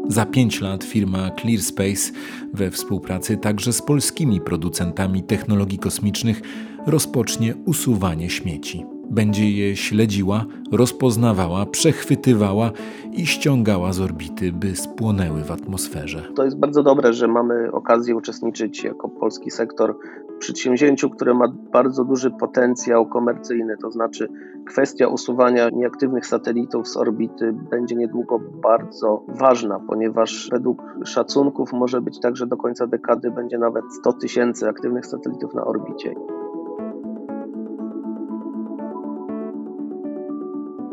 Za pięć lat firma ClearSpace we współpracy także z polskimi producentami technologii kosmicznych rozpocznie usuwanie śmieci. Będzie je śledziła, rozpoznawała, przechwytywała i ściągała z orbity, by spłonęły w atmosferze. To jest bardzo dobre, że mamy okazję uczestniczyć jako polski sektor w przedsięwzięciu, które ma bardzo duży potencjał komercyjny, to znaczy kwestia usuwania nieaktywnych satelitów z orbity będzie niedługo bardzo ważna, ponieważ według szacunków może być tak, że do końca dekady będzie nawet 100 tysięcy aktywnych satelitów na orbicie.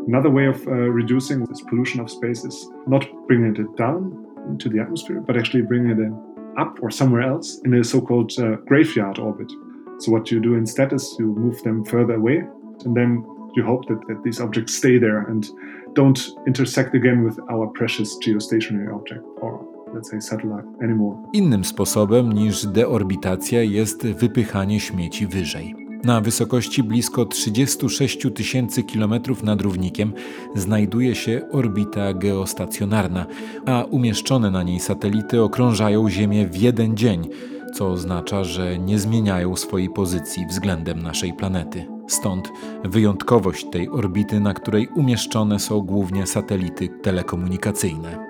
Another way of uh, reducing this pollution of space is not bringing it down into the atmosphere, but actually bringing it up or somewhere else in a so called uh, graveyard orbit. So, what you do instead is you move them further away, and then you hope that, that these objects stay there and don't intersect again with our precious geostationary object or let's say satellite anymore. Innym sposobem niż deorbitacja jest wypychanie śmieci wyżej. Na wysokości blisko 36 tysięcy kilometrów nad równikiem znajduje się orbita geostacjonarna, a umieszczone na niej satelity okrążają Ziemię w jeden dzień, co oznacza, że nie zmieniają swojej pozycji względem naszej planety. Stąd wyjątkowość tej orbity, na której umieszczone są głównie satelity telekomunikacyjne.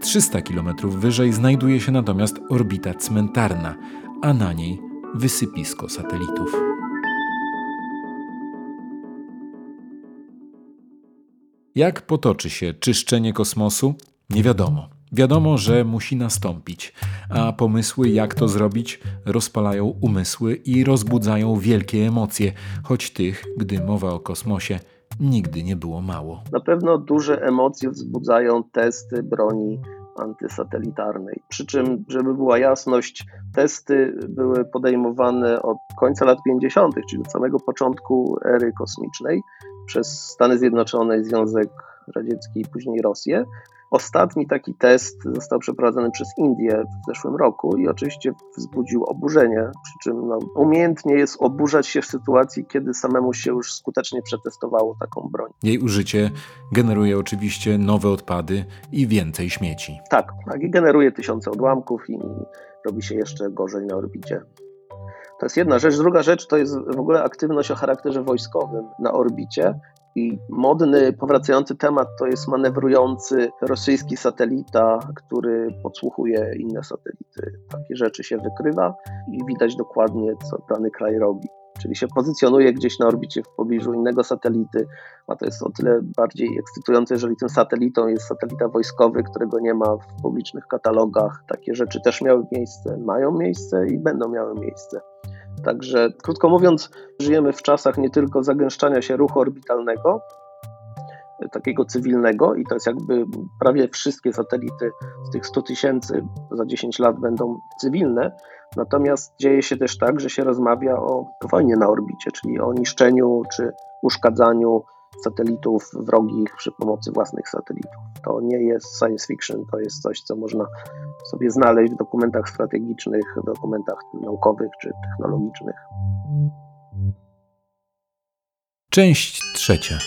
300 km wyżej znajduje się natomiast orbita cmentarna, a na niej wysypisko satelitów. Jak potoczy się czyszczenie kosmosu? Nie wiadomo. Wiadomo, że musi nastąpić, a pomysły, jak to zrobić, rozpalają umysły i rozbudzają wielkie emocje, choć tych, gdy mowa o kosmosie, nigdy nie było mało. Na pewno duże emocje wzbudzają testy broni antysatelitarnej. Przy czym, żeby była jasność, testy były podejmowane od końca lat 50., czyli od samego początku ery kosmicznej przez Stany Zjednoczone, Związek Radziecki i później Rosję. Ostatni taki test został przeprowadzony przez Indię w zeszłym roku i oczywiście wzbudził oburzenie, przy czym no, umiejętnie jest oburzać się w sytuacji, kiedy samemu się już skutecznie przetestowało taką broń. Jej użycie generuje oczywiście nowe odpady i więcej śmieci. Tak, tak i generuje tysiące odłamków i robi się jeszcze gorzej na orbicie. To jest jedna rzecz. Druga rzecz to jest w ogóle aktywność o charakterze wojskowym na orbicie. I modny, powracający temat to jest manewrujący rosyjski satelita, który podsłuchuje inne satelity. Takie rzeczy się wykrywa i widać dokładnie, co dany kraj robi. Czyli się pozycjonuje gdzieś na orbicie w pobliżu innego satelity, a to jest o tyle bardziej ekscytujące, jeżeli tym satelitą jest satelita wojskowy, którego nie ma w publicznych katalogach. Takie rzeczy też miały miejsce, mają miejsce i będą miały miejsce. Także krótko mówiąc, żyjemy w czasach nie tylko zagęszczania się ruchu orbitalnego, takiego cywilnego, i to jest jakby prawie wszystkie satelity z tych 100 tysięcy za 10 lat będą cywilne. Natomiast dzieje się też tak, że się rozmawia o wojnie na orbicie, czyli o niszczeniu czy uszkadzaniu satelitów wrogich przy pomocy własnych satelitów. To nie jest science fiction, to jest coś, co można sobie znaleźć w dokumentach strategicznych, dokumentach naukowych czy technologicznych. Część trzecia.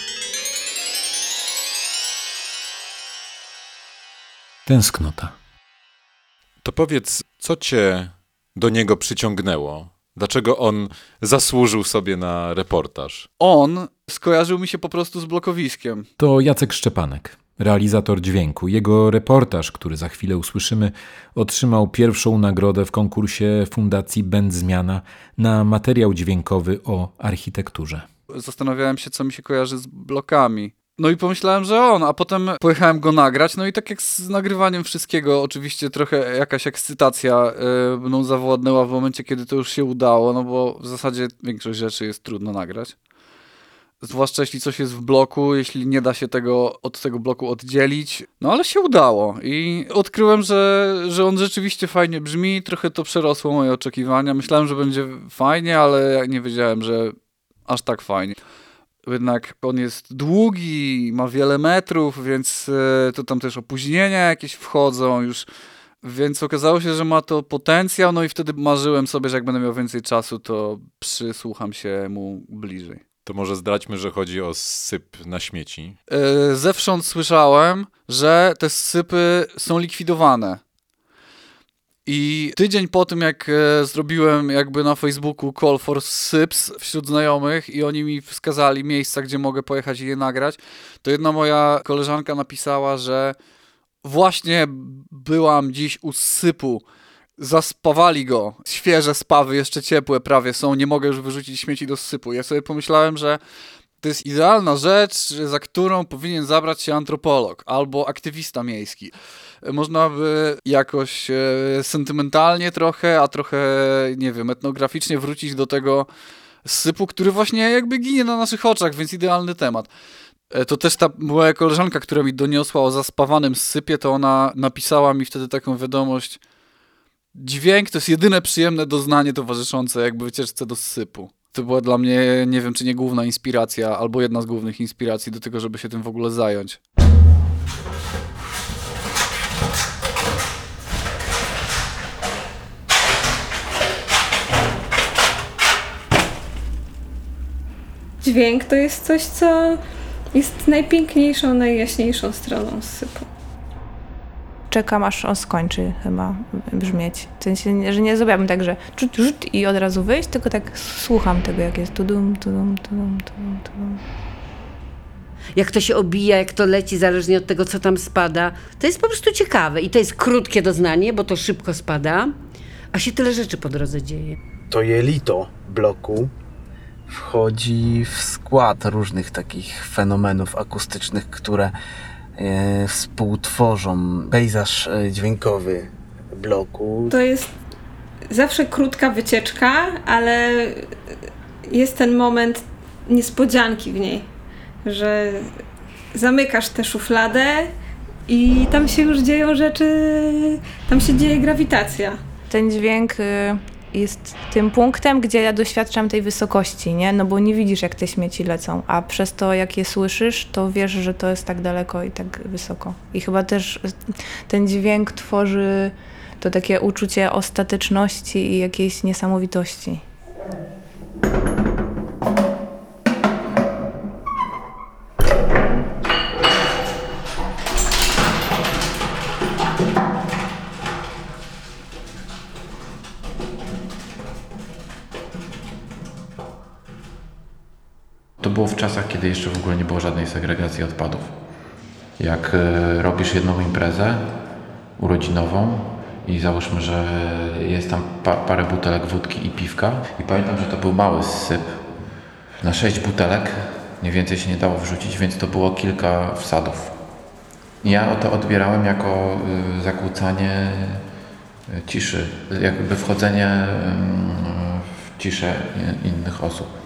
Tęsknota. To powiedz, co cię do niego przyciągnęło? Dlaczego on zasłużył sobie na reportaż? On skojarzył mi się po prostu z blokowiskiem. To Jacek Szczepanek, realizator dźwięku. Jego reportaż, który za chwilę usłyszymy, otrzymał pierwszą nagrodę w konkursie Fundacji Będzmiana na materiał dźwiękowy o architekturze. Zastanawiałem się, co mi się kojarzy z blokami. No i pomyślałem, że on, a potem pojechałem go nagrać. No i tak jak z nagrywaniem wszystkiego, oczywiście trochę jakaś ekscytacja yy, mną zawładnęła w momencie, kiedy to już się udało, no bo w zasadzie większość rzeczy jest trudno nagrać. Zwłaszcza jeśli coś jest w bloku, jeśli nie da się tego od tego bloku oddzielić. No ale się udało i odkryłem, że, że on rzeczywiście fajnie brzmi. Trochę to przerosło moje oczekiwania. Myślałem, że będzie fajnie, ale nie wiedziałem, że aż tak fajnie jednak on jest długi, ma wiele metrów, więc e, to tam też opóźnienia jakieś wchodzą już. Więc okazało się, że ma to potencjał, no i wtedy marzyłem sobie, że jak będę miał więcej czasu, to przysłucham się mu bliżej. To może zdradźmy, że chodzi o syp na śmieci. Yy, zewsząd słyszałem, że te sypy są likwidowane. I tydzień po tym, jak e, zrobiłem jakby na Facebooku call for syps wśród znajomych i oni mi wskazali miejsca, gdzie mogę pojechać i je nagrać, to jedna moja koleżanka napisała, że właśnie byłam dziś u sypu, zaspawali go, świeże spawy, jeszcze ciepłe prawie są, nie mogę już wyrzucić śmieci do sypu. Ja sobie pomyślałem, że to jest idealna rzecz, za którą powinien zabrać się antropolog albo aktywista miejski. Można by jakoś e, sentymentalnie trochę, a trochę, nie wiem, etnograficznie wrócić do tego sypu, który właśnie jakby ginie na naszych oczach, więc idealny temat. E, to też ta moja koleżanka, która mi doniosła o zaspawanym sypie, to ona napisała mi wtedy taką wiadomość. Dźwięk to jest jedyne przyjemne doznanie towarzyszące jakby wycieczce do sypu to była dla mnie, nie wiem, czy nie główna inspiracja, albo jedna z głównych inspiracji do tego, żeby się tym w ogóle zająć. Dźwięk to jest coś, co jest najpiękniejszą, najjaśniejszą stroną sypu. Czekam aż on skończy chyba brzmieć. W sensie, że nie zrobiłabym tak, że czut, czut i od razu wyjść, tylko tak słucham tego, jak jest tudum, tudum, tudum, tudum, tudum. Jak to się obija, jak to leci, zależnie od tego, co tam spada. To jest po prostu ciekawe i to jest krótkie doznanie, bo to szybko spada, a się tyle rzeczy po drodze dzieje. To jelito bloku wchodzi w skład różnych takich fenomenów akustycznych, które współtworzą pejzaż e, dźwiękowy bloku. To jest zawsze krótka wycieczka, ale jest ten moment niespodzianki w niej, że zamykasz tę szufladę i tam się już dzieją rzeczy, tam się dzieje grawitacja. Ten dźwięk y, jest tym punktem, gdzie ja doświadczam tej wysokości, nie? No bo nie widzisz, jak te śmieci lecą, a przez to, jak je słyszysz, to wiesz, że to jest tak daleko i tak wysoko. I chyba też ten dźwięk tworzy to takie uczucie ostateczności i jakiejś niesamowitości. Kiedy jeszcze w ogóle nie było żadnej segregacji odpadów. Jak e, robisz jedną imprezę urodzinową i załóżmy, że jest tam pa parę butelek wódki i piwka i pamiętam, że to był mały syp. Na sześć butelek mniej więcej się nie dało wrzucić, więc to było kilka wsadów. Ja to odbierałem jako y, zakłócanie y, ciszy, jakby wchodzenie w ciszę innych osób.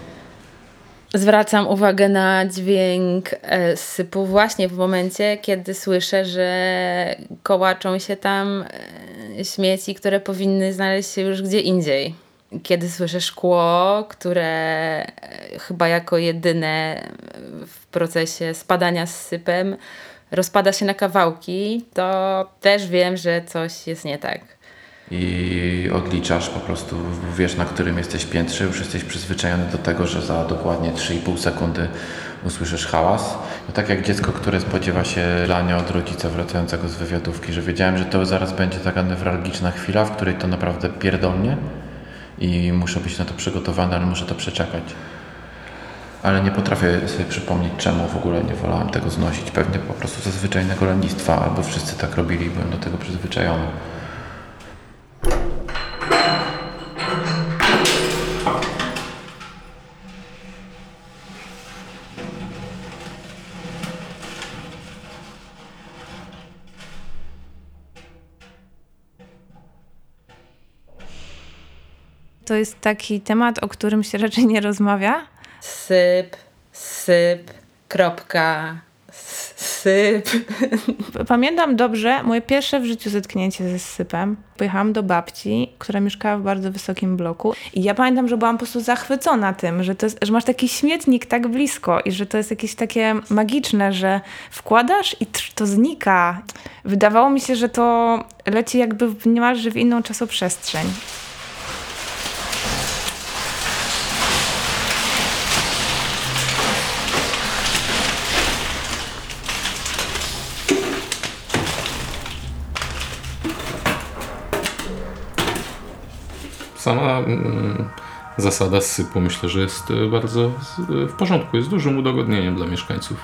Zwracam uwagę na dźwięk e, sypu właśnie w momencie, kiedy słyszę, że kołaczą się tam e, śmieci, które powinny znaleźć się już gdzie indziej. Kiedy słyszę szkło, które e, chyba jako jedyne w procesie spadania z sypem rozpada się na kawałki, to też wiem, że coś jest nie tak i odliczasz po prostu, wiesz na którym jesteś piętrze, już jesteś przyzwyczajony do tego, że za dokładnie 3,5 sekundy usłyszysz hałas. No tak jak dziecko, które spodziewa się lania od rodzica wracającego z wywiadówki, że wiedziałem, że to zaraz będzie taka newralgiczna chwila, w której to naprawdę pierdolnie i muszę być na to przygotowany, ale muszę to przeczekać. Ale nie potrafię sobie przypomnieć, czemu w ogóle nie wolałem tego znosić. Pewnie po prostu ze zwyczajnego lenistwa, albo wszyscy tak robili byłem do tego przyzwyczajony. To jest taki temat, o którym się raczej nie rozmawia. Syp, syp, kropka, syp. Pamiętam dobrze moje pierwsze w życiu zetknięcie ze sypem. Pojechałam do babci, która mieszkała w bardzo wysokim bloku i ja pamiętam, że byłam po prostu zachwycona tym, że, to jest, że masz taki śmietnik tak blisko i że to jest jakieś takie magiczne, że wkładasz i to znika. Wydawało mi się, że to leci jakby niemalże w inną czasoprzestrzeń. Sama mm, zasada sypu myślę, że jest bardzo w porządku, jest dużym udogodnieniem dla mieszkańców.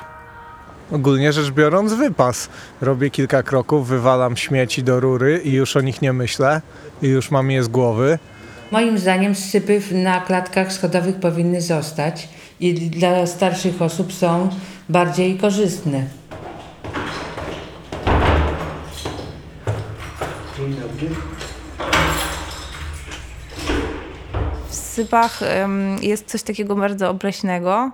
Ogólnie rzecz biorąc, wypas. Robię kilka kroków, wywalam śmieci do rury i już o nich nie myślę i już mam je z głowy. Moim zdaniem sypy na klatkach schodowych powinny zostać i dla starszych osób są bardziej korzystne. Dzień dobry. Sypach jest coś takiego bardzo obleśnego.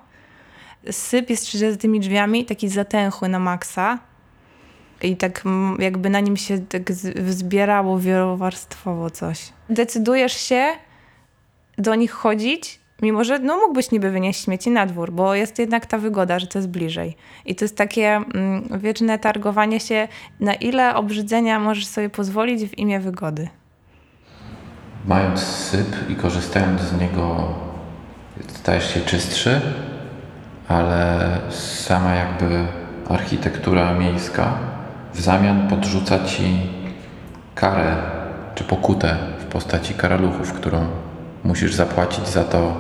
Syp jest za tymi drzwiami taki zatęchły na maksa i tak jakby na nim się tak wzbierało wielowarstwowo coś. Decydujesz się do nich chodzić, mimo że no, mógłbyś niby wynieść śmieci na dwór, bo jest jednak ta wygoda, że to jest bliżej. I to jest takie mm, wieczne targowanie się, na ile obrzydzenia możesz sobie pozwolić w imię wygody. Mając syp i korzystając z niego, stajesz się czystszy, ale sama jakby architektura miejska w zamian podrzuca ci karę czy pokutę w postaci karaluchów, którą musisz zapłacić za to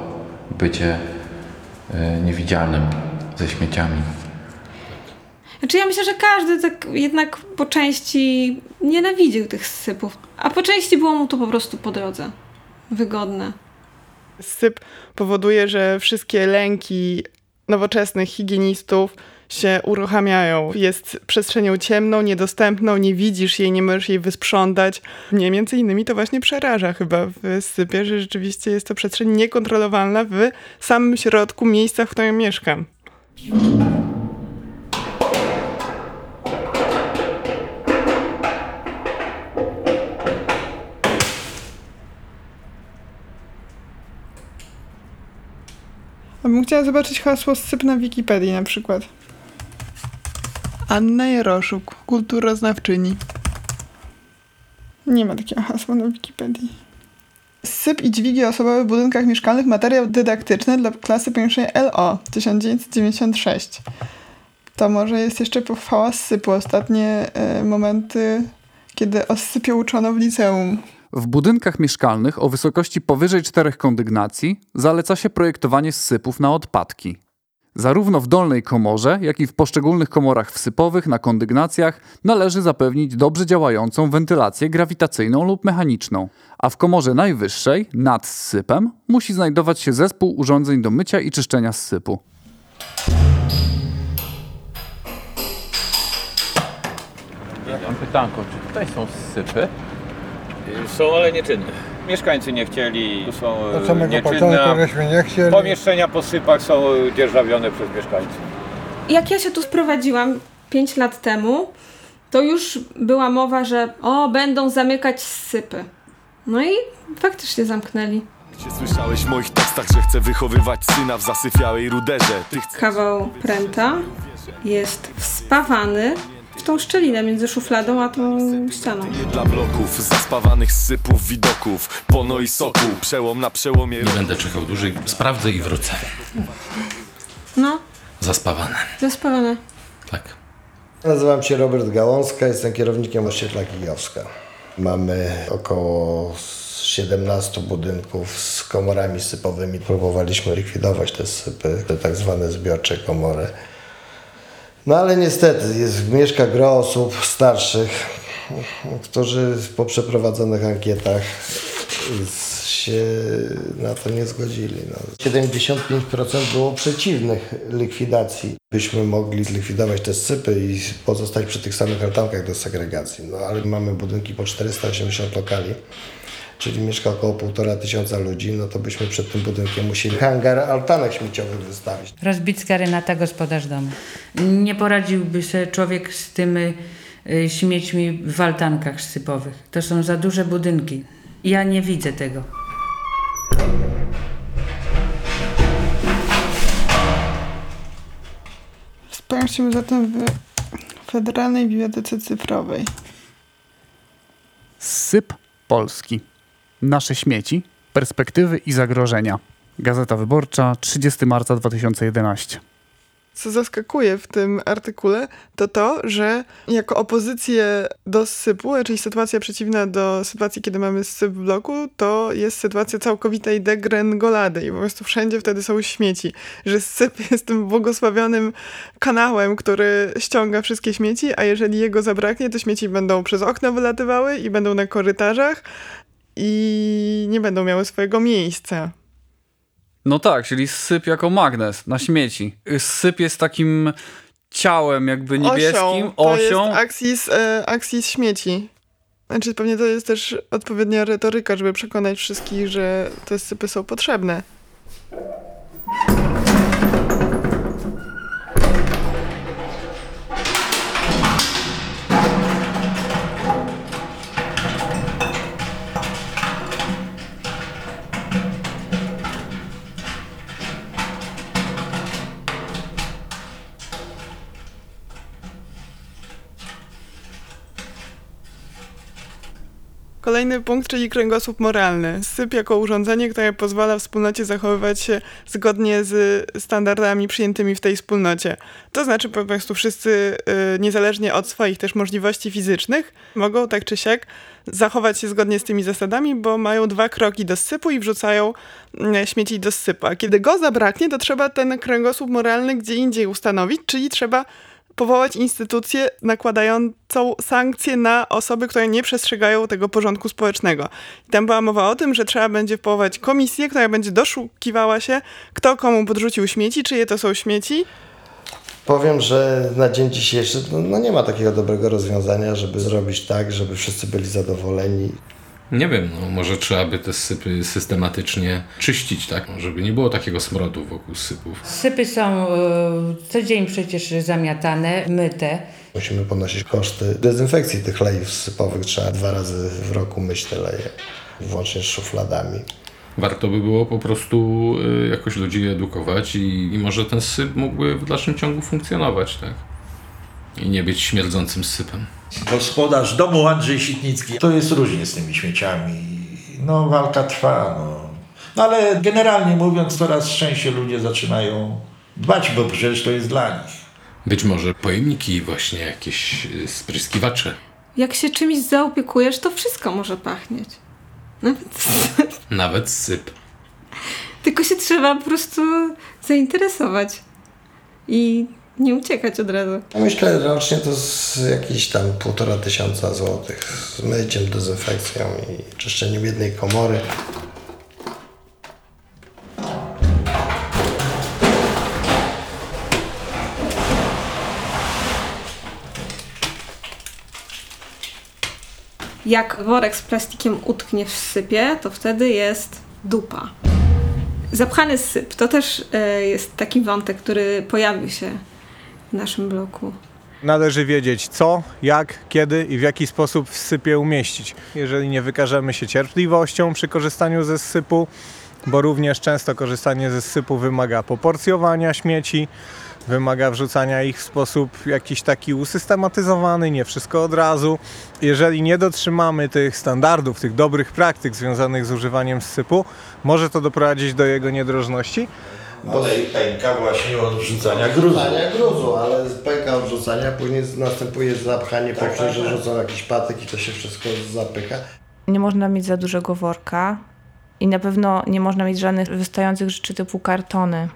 bycie niewidzialnym ze śmieciami. Znaczy ja myślę, że każdy tak jednak po części nienawidził tych sypów, a po części było mu to po prostu po drodze. Wygodne. Syp powoduje, że wszystkie lęki nowoczesnych higienistów się uruchamiają. Jest przestrzenią ciemną, niedostępną, nie widzisz jej, nie możesz jej wysprzątać. Mnie między innymi to właśnie przeraża chyba w sypie, że rzeczywiście jest to przestrzeń niekontrolowalna w samym środku miejsca, w którym mieszkam. A bym chciała zobaczyć hasło syp na Wikipedii na przykład. Anna Jaroszuk, kulturoznawczyni. Nie ma takiego hasła na Wikipedii. Syp i dźwigi osobowe w budynkach mieszkalnych, materiał dydaktyczny dla klasy pierwszej LO 1996. To może jest jeszcze pochwała sypu. Ostatnie e, momenty, kiedy o sypie uczono w liceum. W budynkach mieszkalnych o wysokości powyżej czterech kondygnacji zaleca się projektowanie sypów na odpadki. Zarówno w dolnej komorze, jak i w poszczególnych komorach wsypowych na kondygnacjach należy zapewnić dobrze działającą wentylację grawitacyjną lub mechaniczną, a w komorze najwyższej, nad sypem, musi znajdować się zespół urządzeń do mycia i czyszczenia sypu. Mam pytanko, czy tutaj są sypy? Są, ale nieczynne. Mieszkańcy nie chcieli, tu są Od samego nieczynne. żeśmy nie chcieli. Pomieszczenia po sypach są dzierżawione przez mieszkańców. Jak ja się tu sprowadziłam 5 lat temu, to już była mowa, że o, będą zamykać sypy. No i faktycznie zamknęli. Czy słyszałeś w moich tekstach, że chcę wychowywać syna w zasyfiałej ruderze? Ty chcesz... Kawał pręta jest wspawany w tą szczelinę między szufladą a tą ścianą. Dla bloków, zaspawanych sypów, widoków, pono i soku, przełom na przełomie Nie będę czekał dłużej, sprawdzę i wrócę. No, Zaspawane. zaspawane. Tak. Nazywam się Robert Gałązka, jestem kierownikiem osiedla Kijowska. Mamy około 17 budynków z komorami sypowymi. Próbowaliśmy likwidować te sypy, te tak zwane zbiorcze komory. No ale niestety jest, mieszka gro osób starszych, którzy po przeprowadzonych ankietach się na to nie zgodzili. No. 75% było przeciwnych likwidacji. Byśmy mogli zlikwidować te sypy i pozostać przy tych samych altankach do segregacji. No ale mamy budynki po 480 lokali, czyli mieszka około 1,5 tysiąca ludzi, no to byśmy przed tym budynkiem musieli hangar altanek śmieciowych wystawić. Rozbicka Renata, gospodarz domu. Nie poradziłby sobie człowiek z tymi y, śmiećmi w altankach sypowych. To są za duże budynki. Ja nie widzę tego. Sprawdźmy zatem w Federalnej Bibliotece Cyfrowej. Syp Polski. Nasze śmieci, perspektywy i zagrożenia. Gazeta Wyborcza, 30 marca 2011. Co zaskakuje w tym artykule, to to, że jako opozycję do sypu, czyli sytuacja przeciwna do sytuacji, kiedy mamy syp w bloku, to jest sytuacja całkowitej degrengolady i po prostu wszędzie wtedy są śmieci. Że syp jest tym błogosławionym kanałem, który ściąga wszystkie śmieci, a jeżeli jego zabraknie, to śmieci będą przez okna wylatywały i będą na korytarzach i nie będą miały swojego miejsca. No tak, czyli syp jako magnes na śmieci. Syp jest takim ciałem jakby niebieskim, osią. To osią. jest aksis, e, aksis śmieci. Znaczy pewnie to jest też odpowiednia retoryka, żeby przekonać wszystkich, że te sypy są potrzebne. Kolejny punkt, czyli kręgosłup moralny. Syp jako urządzenie, które pozwala wspólnocie zachowywać się zgodnie z standardami przyjętymi w tej wspólnocie. To znaczy po prostu wszyscy, y, niezależnie od swoich też możliwości fizycznych, mogą tak czy siak zachować się zgodnie z tymi zasadami, bo mają dwa kroki do sypu i wrzucają mm, śmieci do sypu. A kiedy go zabraknie, to trzeba ten kręgosłup moralny gdzie indziej ustanowić, czyli trzeba powołać instytucję nakładającą sankcje na osoby, które nie przestrzegają tego porządku społecznego. I tam była mowa o tym, że trzeba będzie powołać komisję, która będzie doszukiwała się, kto komu podrzucił śmieci, czyje to są śmieci. Powiem, że na dzień dzisiejszy no, no nie ma takiego dobrego rozwiązania, żeby zrobić tak, żeby wszyscy byli zadowoleni. Nie wiem, no może trzeba by te sypy systematycznie czyścić, tak? Żeby nie było takiego smrodu wokół sypów. Sypy są y, co dzień przecież zamiatane, myte. Musimy ponosić koszty dezynfekcji tych lejów sypowych. Trzeba dwa razy w roku myć te leje, włącznie z szufladami. Warto by było po prostu y, jakoś ludzi edukować i, i może ten syp mógłby w dalszym ciągu funkcjonować, tak? I nie być śmierdzącym sypem. Gospodarz domu Andrzej Sitnicki. To jest różnie z tymi śmieciami. No walka trwa, no. no ale generalnie mówiąc coraz częściej ludzie zaczynają dbać, bo przecież to jest dla nich. Być może pojemniki właśnie, jakieś y, spryskiwacze. Jak się czymś zaopiekujesz, to wszystko może pachnieć. Nawet Nawet syp. Tylko się trzeba po prostu zainteresować i nie uciekać od razu. Ja Myślę, że rocznie to z jakieś tam półtora tysiąca złotych z myciem, dezynfekcją i czyszczeniem jednej komory. Jak worek z plastikiem utknie w sypie, to wtedy jest dupa. Zapchany syp to też e, jest taki wątek, który pojawił się w naszym bloku. Należy wiedzieć co, jak, kiedy i w jaki sposób w sypie umieścić. Jeżeli nie wykażemy się cierpliwością przy korzystaniu ze sypu, bo również często korzystanie ze sypu wymaga poporcjowania śmieci, wymaga wrzucania ich w sposób jakiś taki usystematyzowany, nie wszystko od razu. Jeżeli nie dotrzymamy tych standardów, tych dobrych praktyk związanych z używaniem sypu, może to doprowadzić do jego niedrożności. Ale i pęka właśnie od wrzucania gruzu. Wrzucania gruzu, ale pęka od rzucania, później następuje zapchanie Tak, poprzez, tak, że tak. rzucą jakiś patyk i to się wszystko zapycha. Nie można mieć za dużego worka i na pewno nie można mieć żadnych wystających rzeczy typu kartony.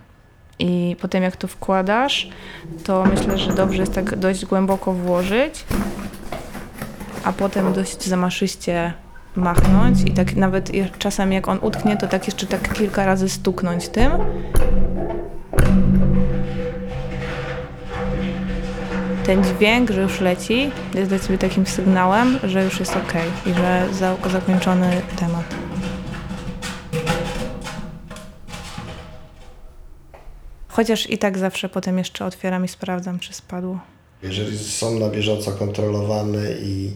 I potem jak to wkładasz, to myślę, że dobrze jest tak dość głęboko włożyć, a potem dość zamaszyście machnąć i tak nawet czasem jak on utknie, to tak jeszcze tak kilka razy stuknąć tym. Ten dźwięk, że już leci, jest dla ciebie takim sygnałem, że już jest ok i że za, zakończony temat. Chociaż i tak zawsze potem jeszcze otwieram i sprawdzam, czy spadło. Jeżeli są na bieżąco kontrolowane i,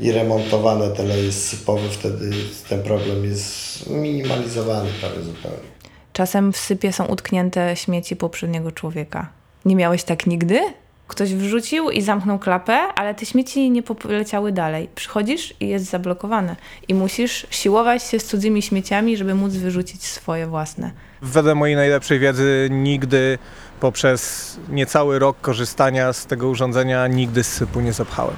i remontowane te leje sypowe, wtedy ten problem jest minimalizowany prawie zupełnie. Czasem w sypie są utknięte śmieci poprzedniego człowieka. Nie miałeś tak nigdy? Ktoś wrzucił i zamknął klapę, ale te śmieci nie poleciały dalej. Przychodzisz i jest zablokowane. I musisz siłować się z cudzymi śmieciami, żeby móc wyrzucić swoje własne. Wedle mojej najlepszej wiedzy nigdy poprzez niecały rok korzystania z tego urządzenia nigdy z sypu nie zapchałem.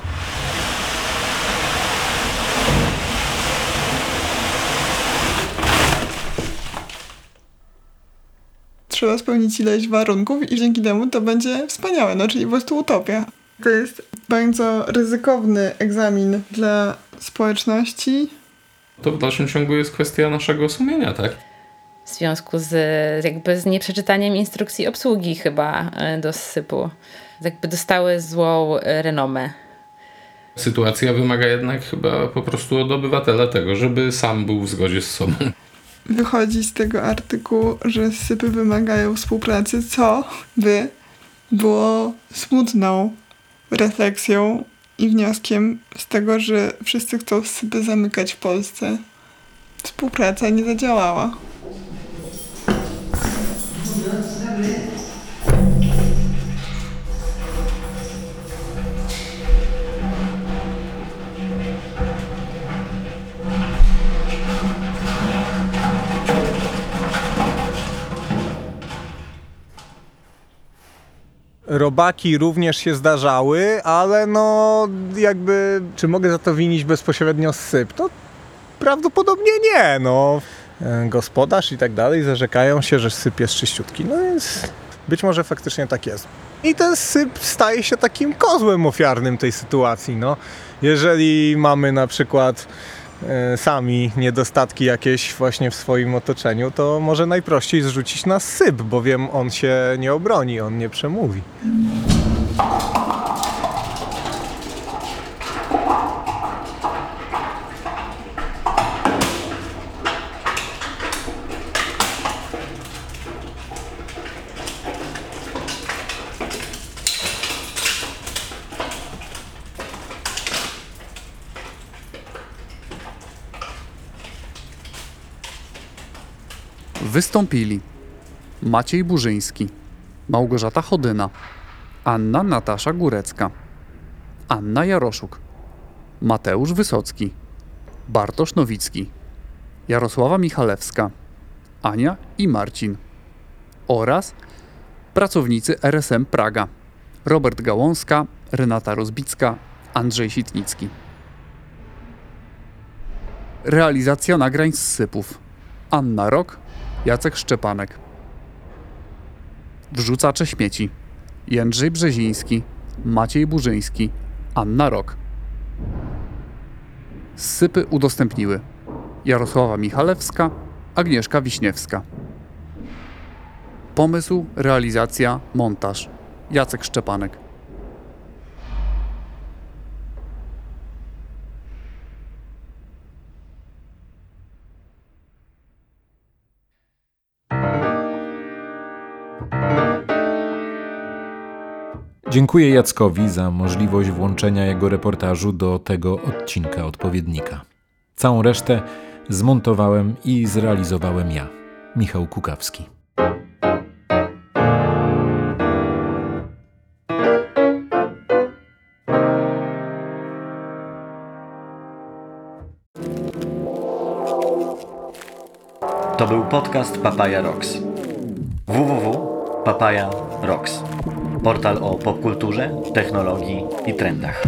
Trzeba spełnić ileś warunków i dzięki temu to będzie wspaniałe, no czyli po prostu utopia. To jest bardzo ryzykowny egzamin dla społeczności. To w dalszym ciągu jest kwestia naszego sumienia, tak? W związku z jakby z nieprzeczytaniem instrukcji obsługi chyba e, do sypu. Jakby dostały złą e, renomę. Sytuacja wymaga jednak chyba po prostu od obywatela tego, żeby sam był w zgodzie z sobą. Wychodzi z tego artykułu, że sypy wymagają współpracy, co by było smutną refleksją i wnioskiem z tego, że wszyscy chcą sypy zamykać w Polsce. Współpraca nie zadziałała. Robaki również się zdarzały, ale no jakby, czy mogę za to winić bezpośrednio syp? To prawdopodobnie nie, no. E, Gospodarz i tak dalej zarzekają się, że syp jest czyściutki, no więc być może faktycznie tak jest. I ten syp staje się takim kozłem ofiarnym tej sytuacji, no. Jeżeli mamy na przykład sami niedostatki jakieś właśnie w swoim otoczeniu, to może najprościej zrzucić na syp, bowiem on się nie obroni, on nie przemówi. Wystąpili Maciej Burzyński, Małgorzata Chodyna, Anna Natasza Górecka, Anna Jaroszuk, Mateusz Wysocki, Bartosz Nowicki, Jarosława Michalewska, Ania i Marcin oraz pracownicy RSM Praga Robert Gałązka, Renata Rozbicka, Andrzej Sitnicki. Realizacja nagrań z sypów Anna Rok, Jacek Szczepanek. Wrzucacze śmieci Jędrzej Brzeziński, Maciej Burzyński, Anna Rok. Sypy udostępniły Jarosława Michalewska, Agnieszka Wiśniewska. Pomysł, realizacja, montaż Jacek Szczepanek. Dziękuję Jackowi za możliwość włączenia jego reportażu do tego odcinka odpowiednika. Całą resztę zmontowałem i zrealizowałem ja, Michał Kukawski. To był podcast Papaya Rocks. www.papaya Rocks. Portal o popkulturze, technologii i trendach.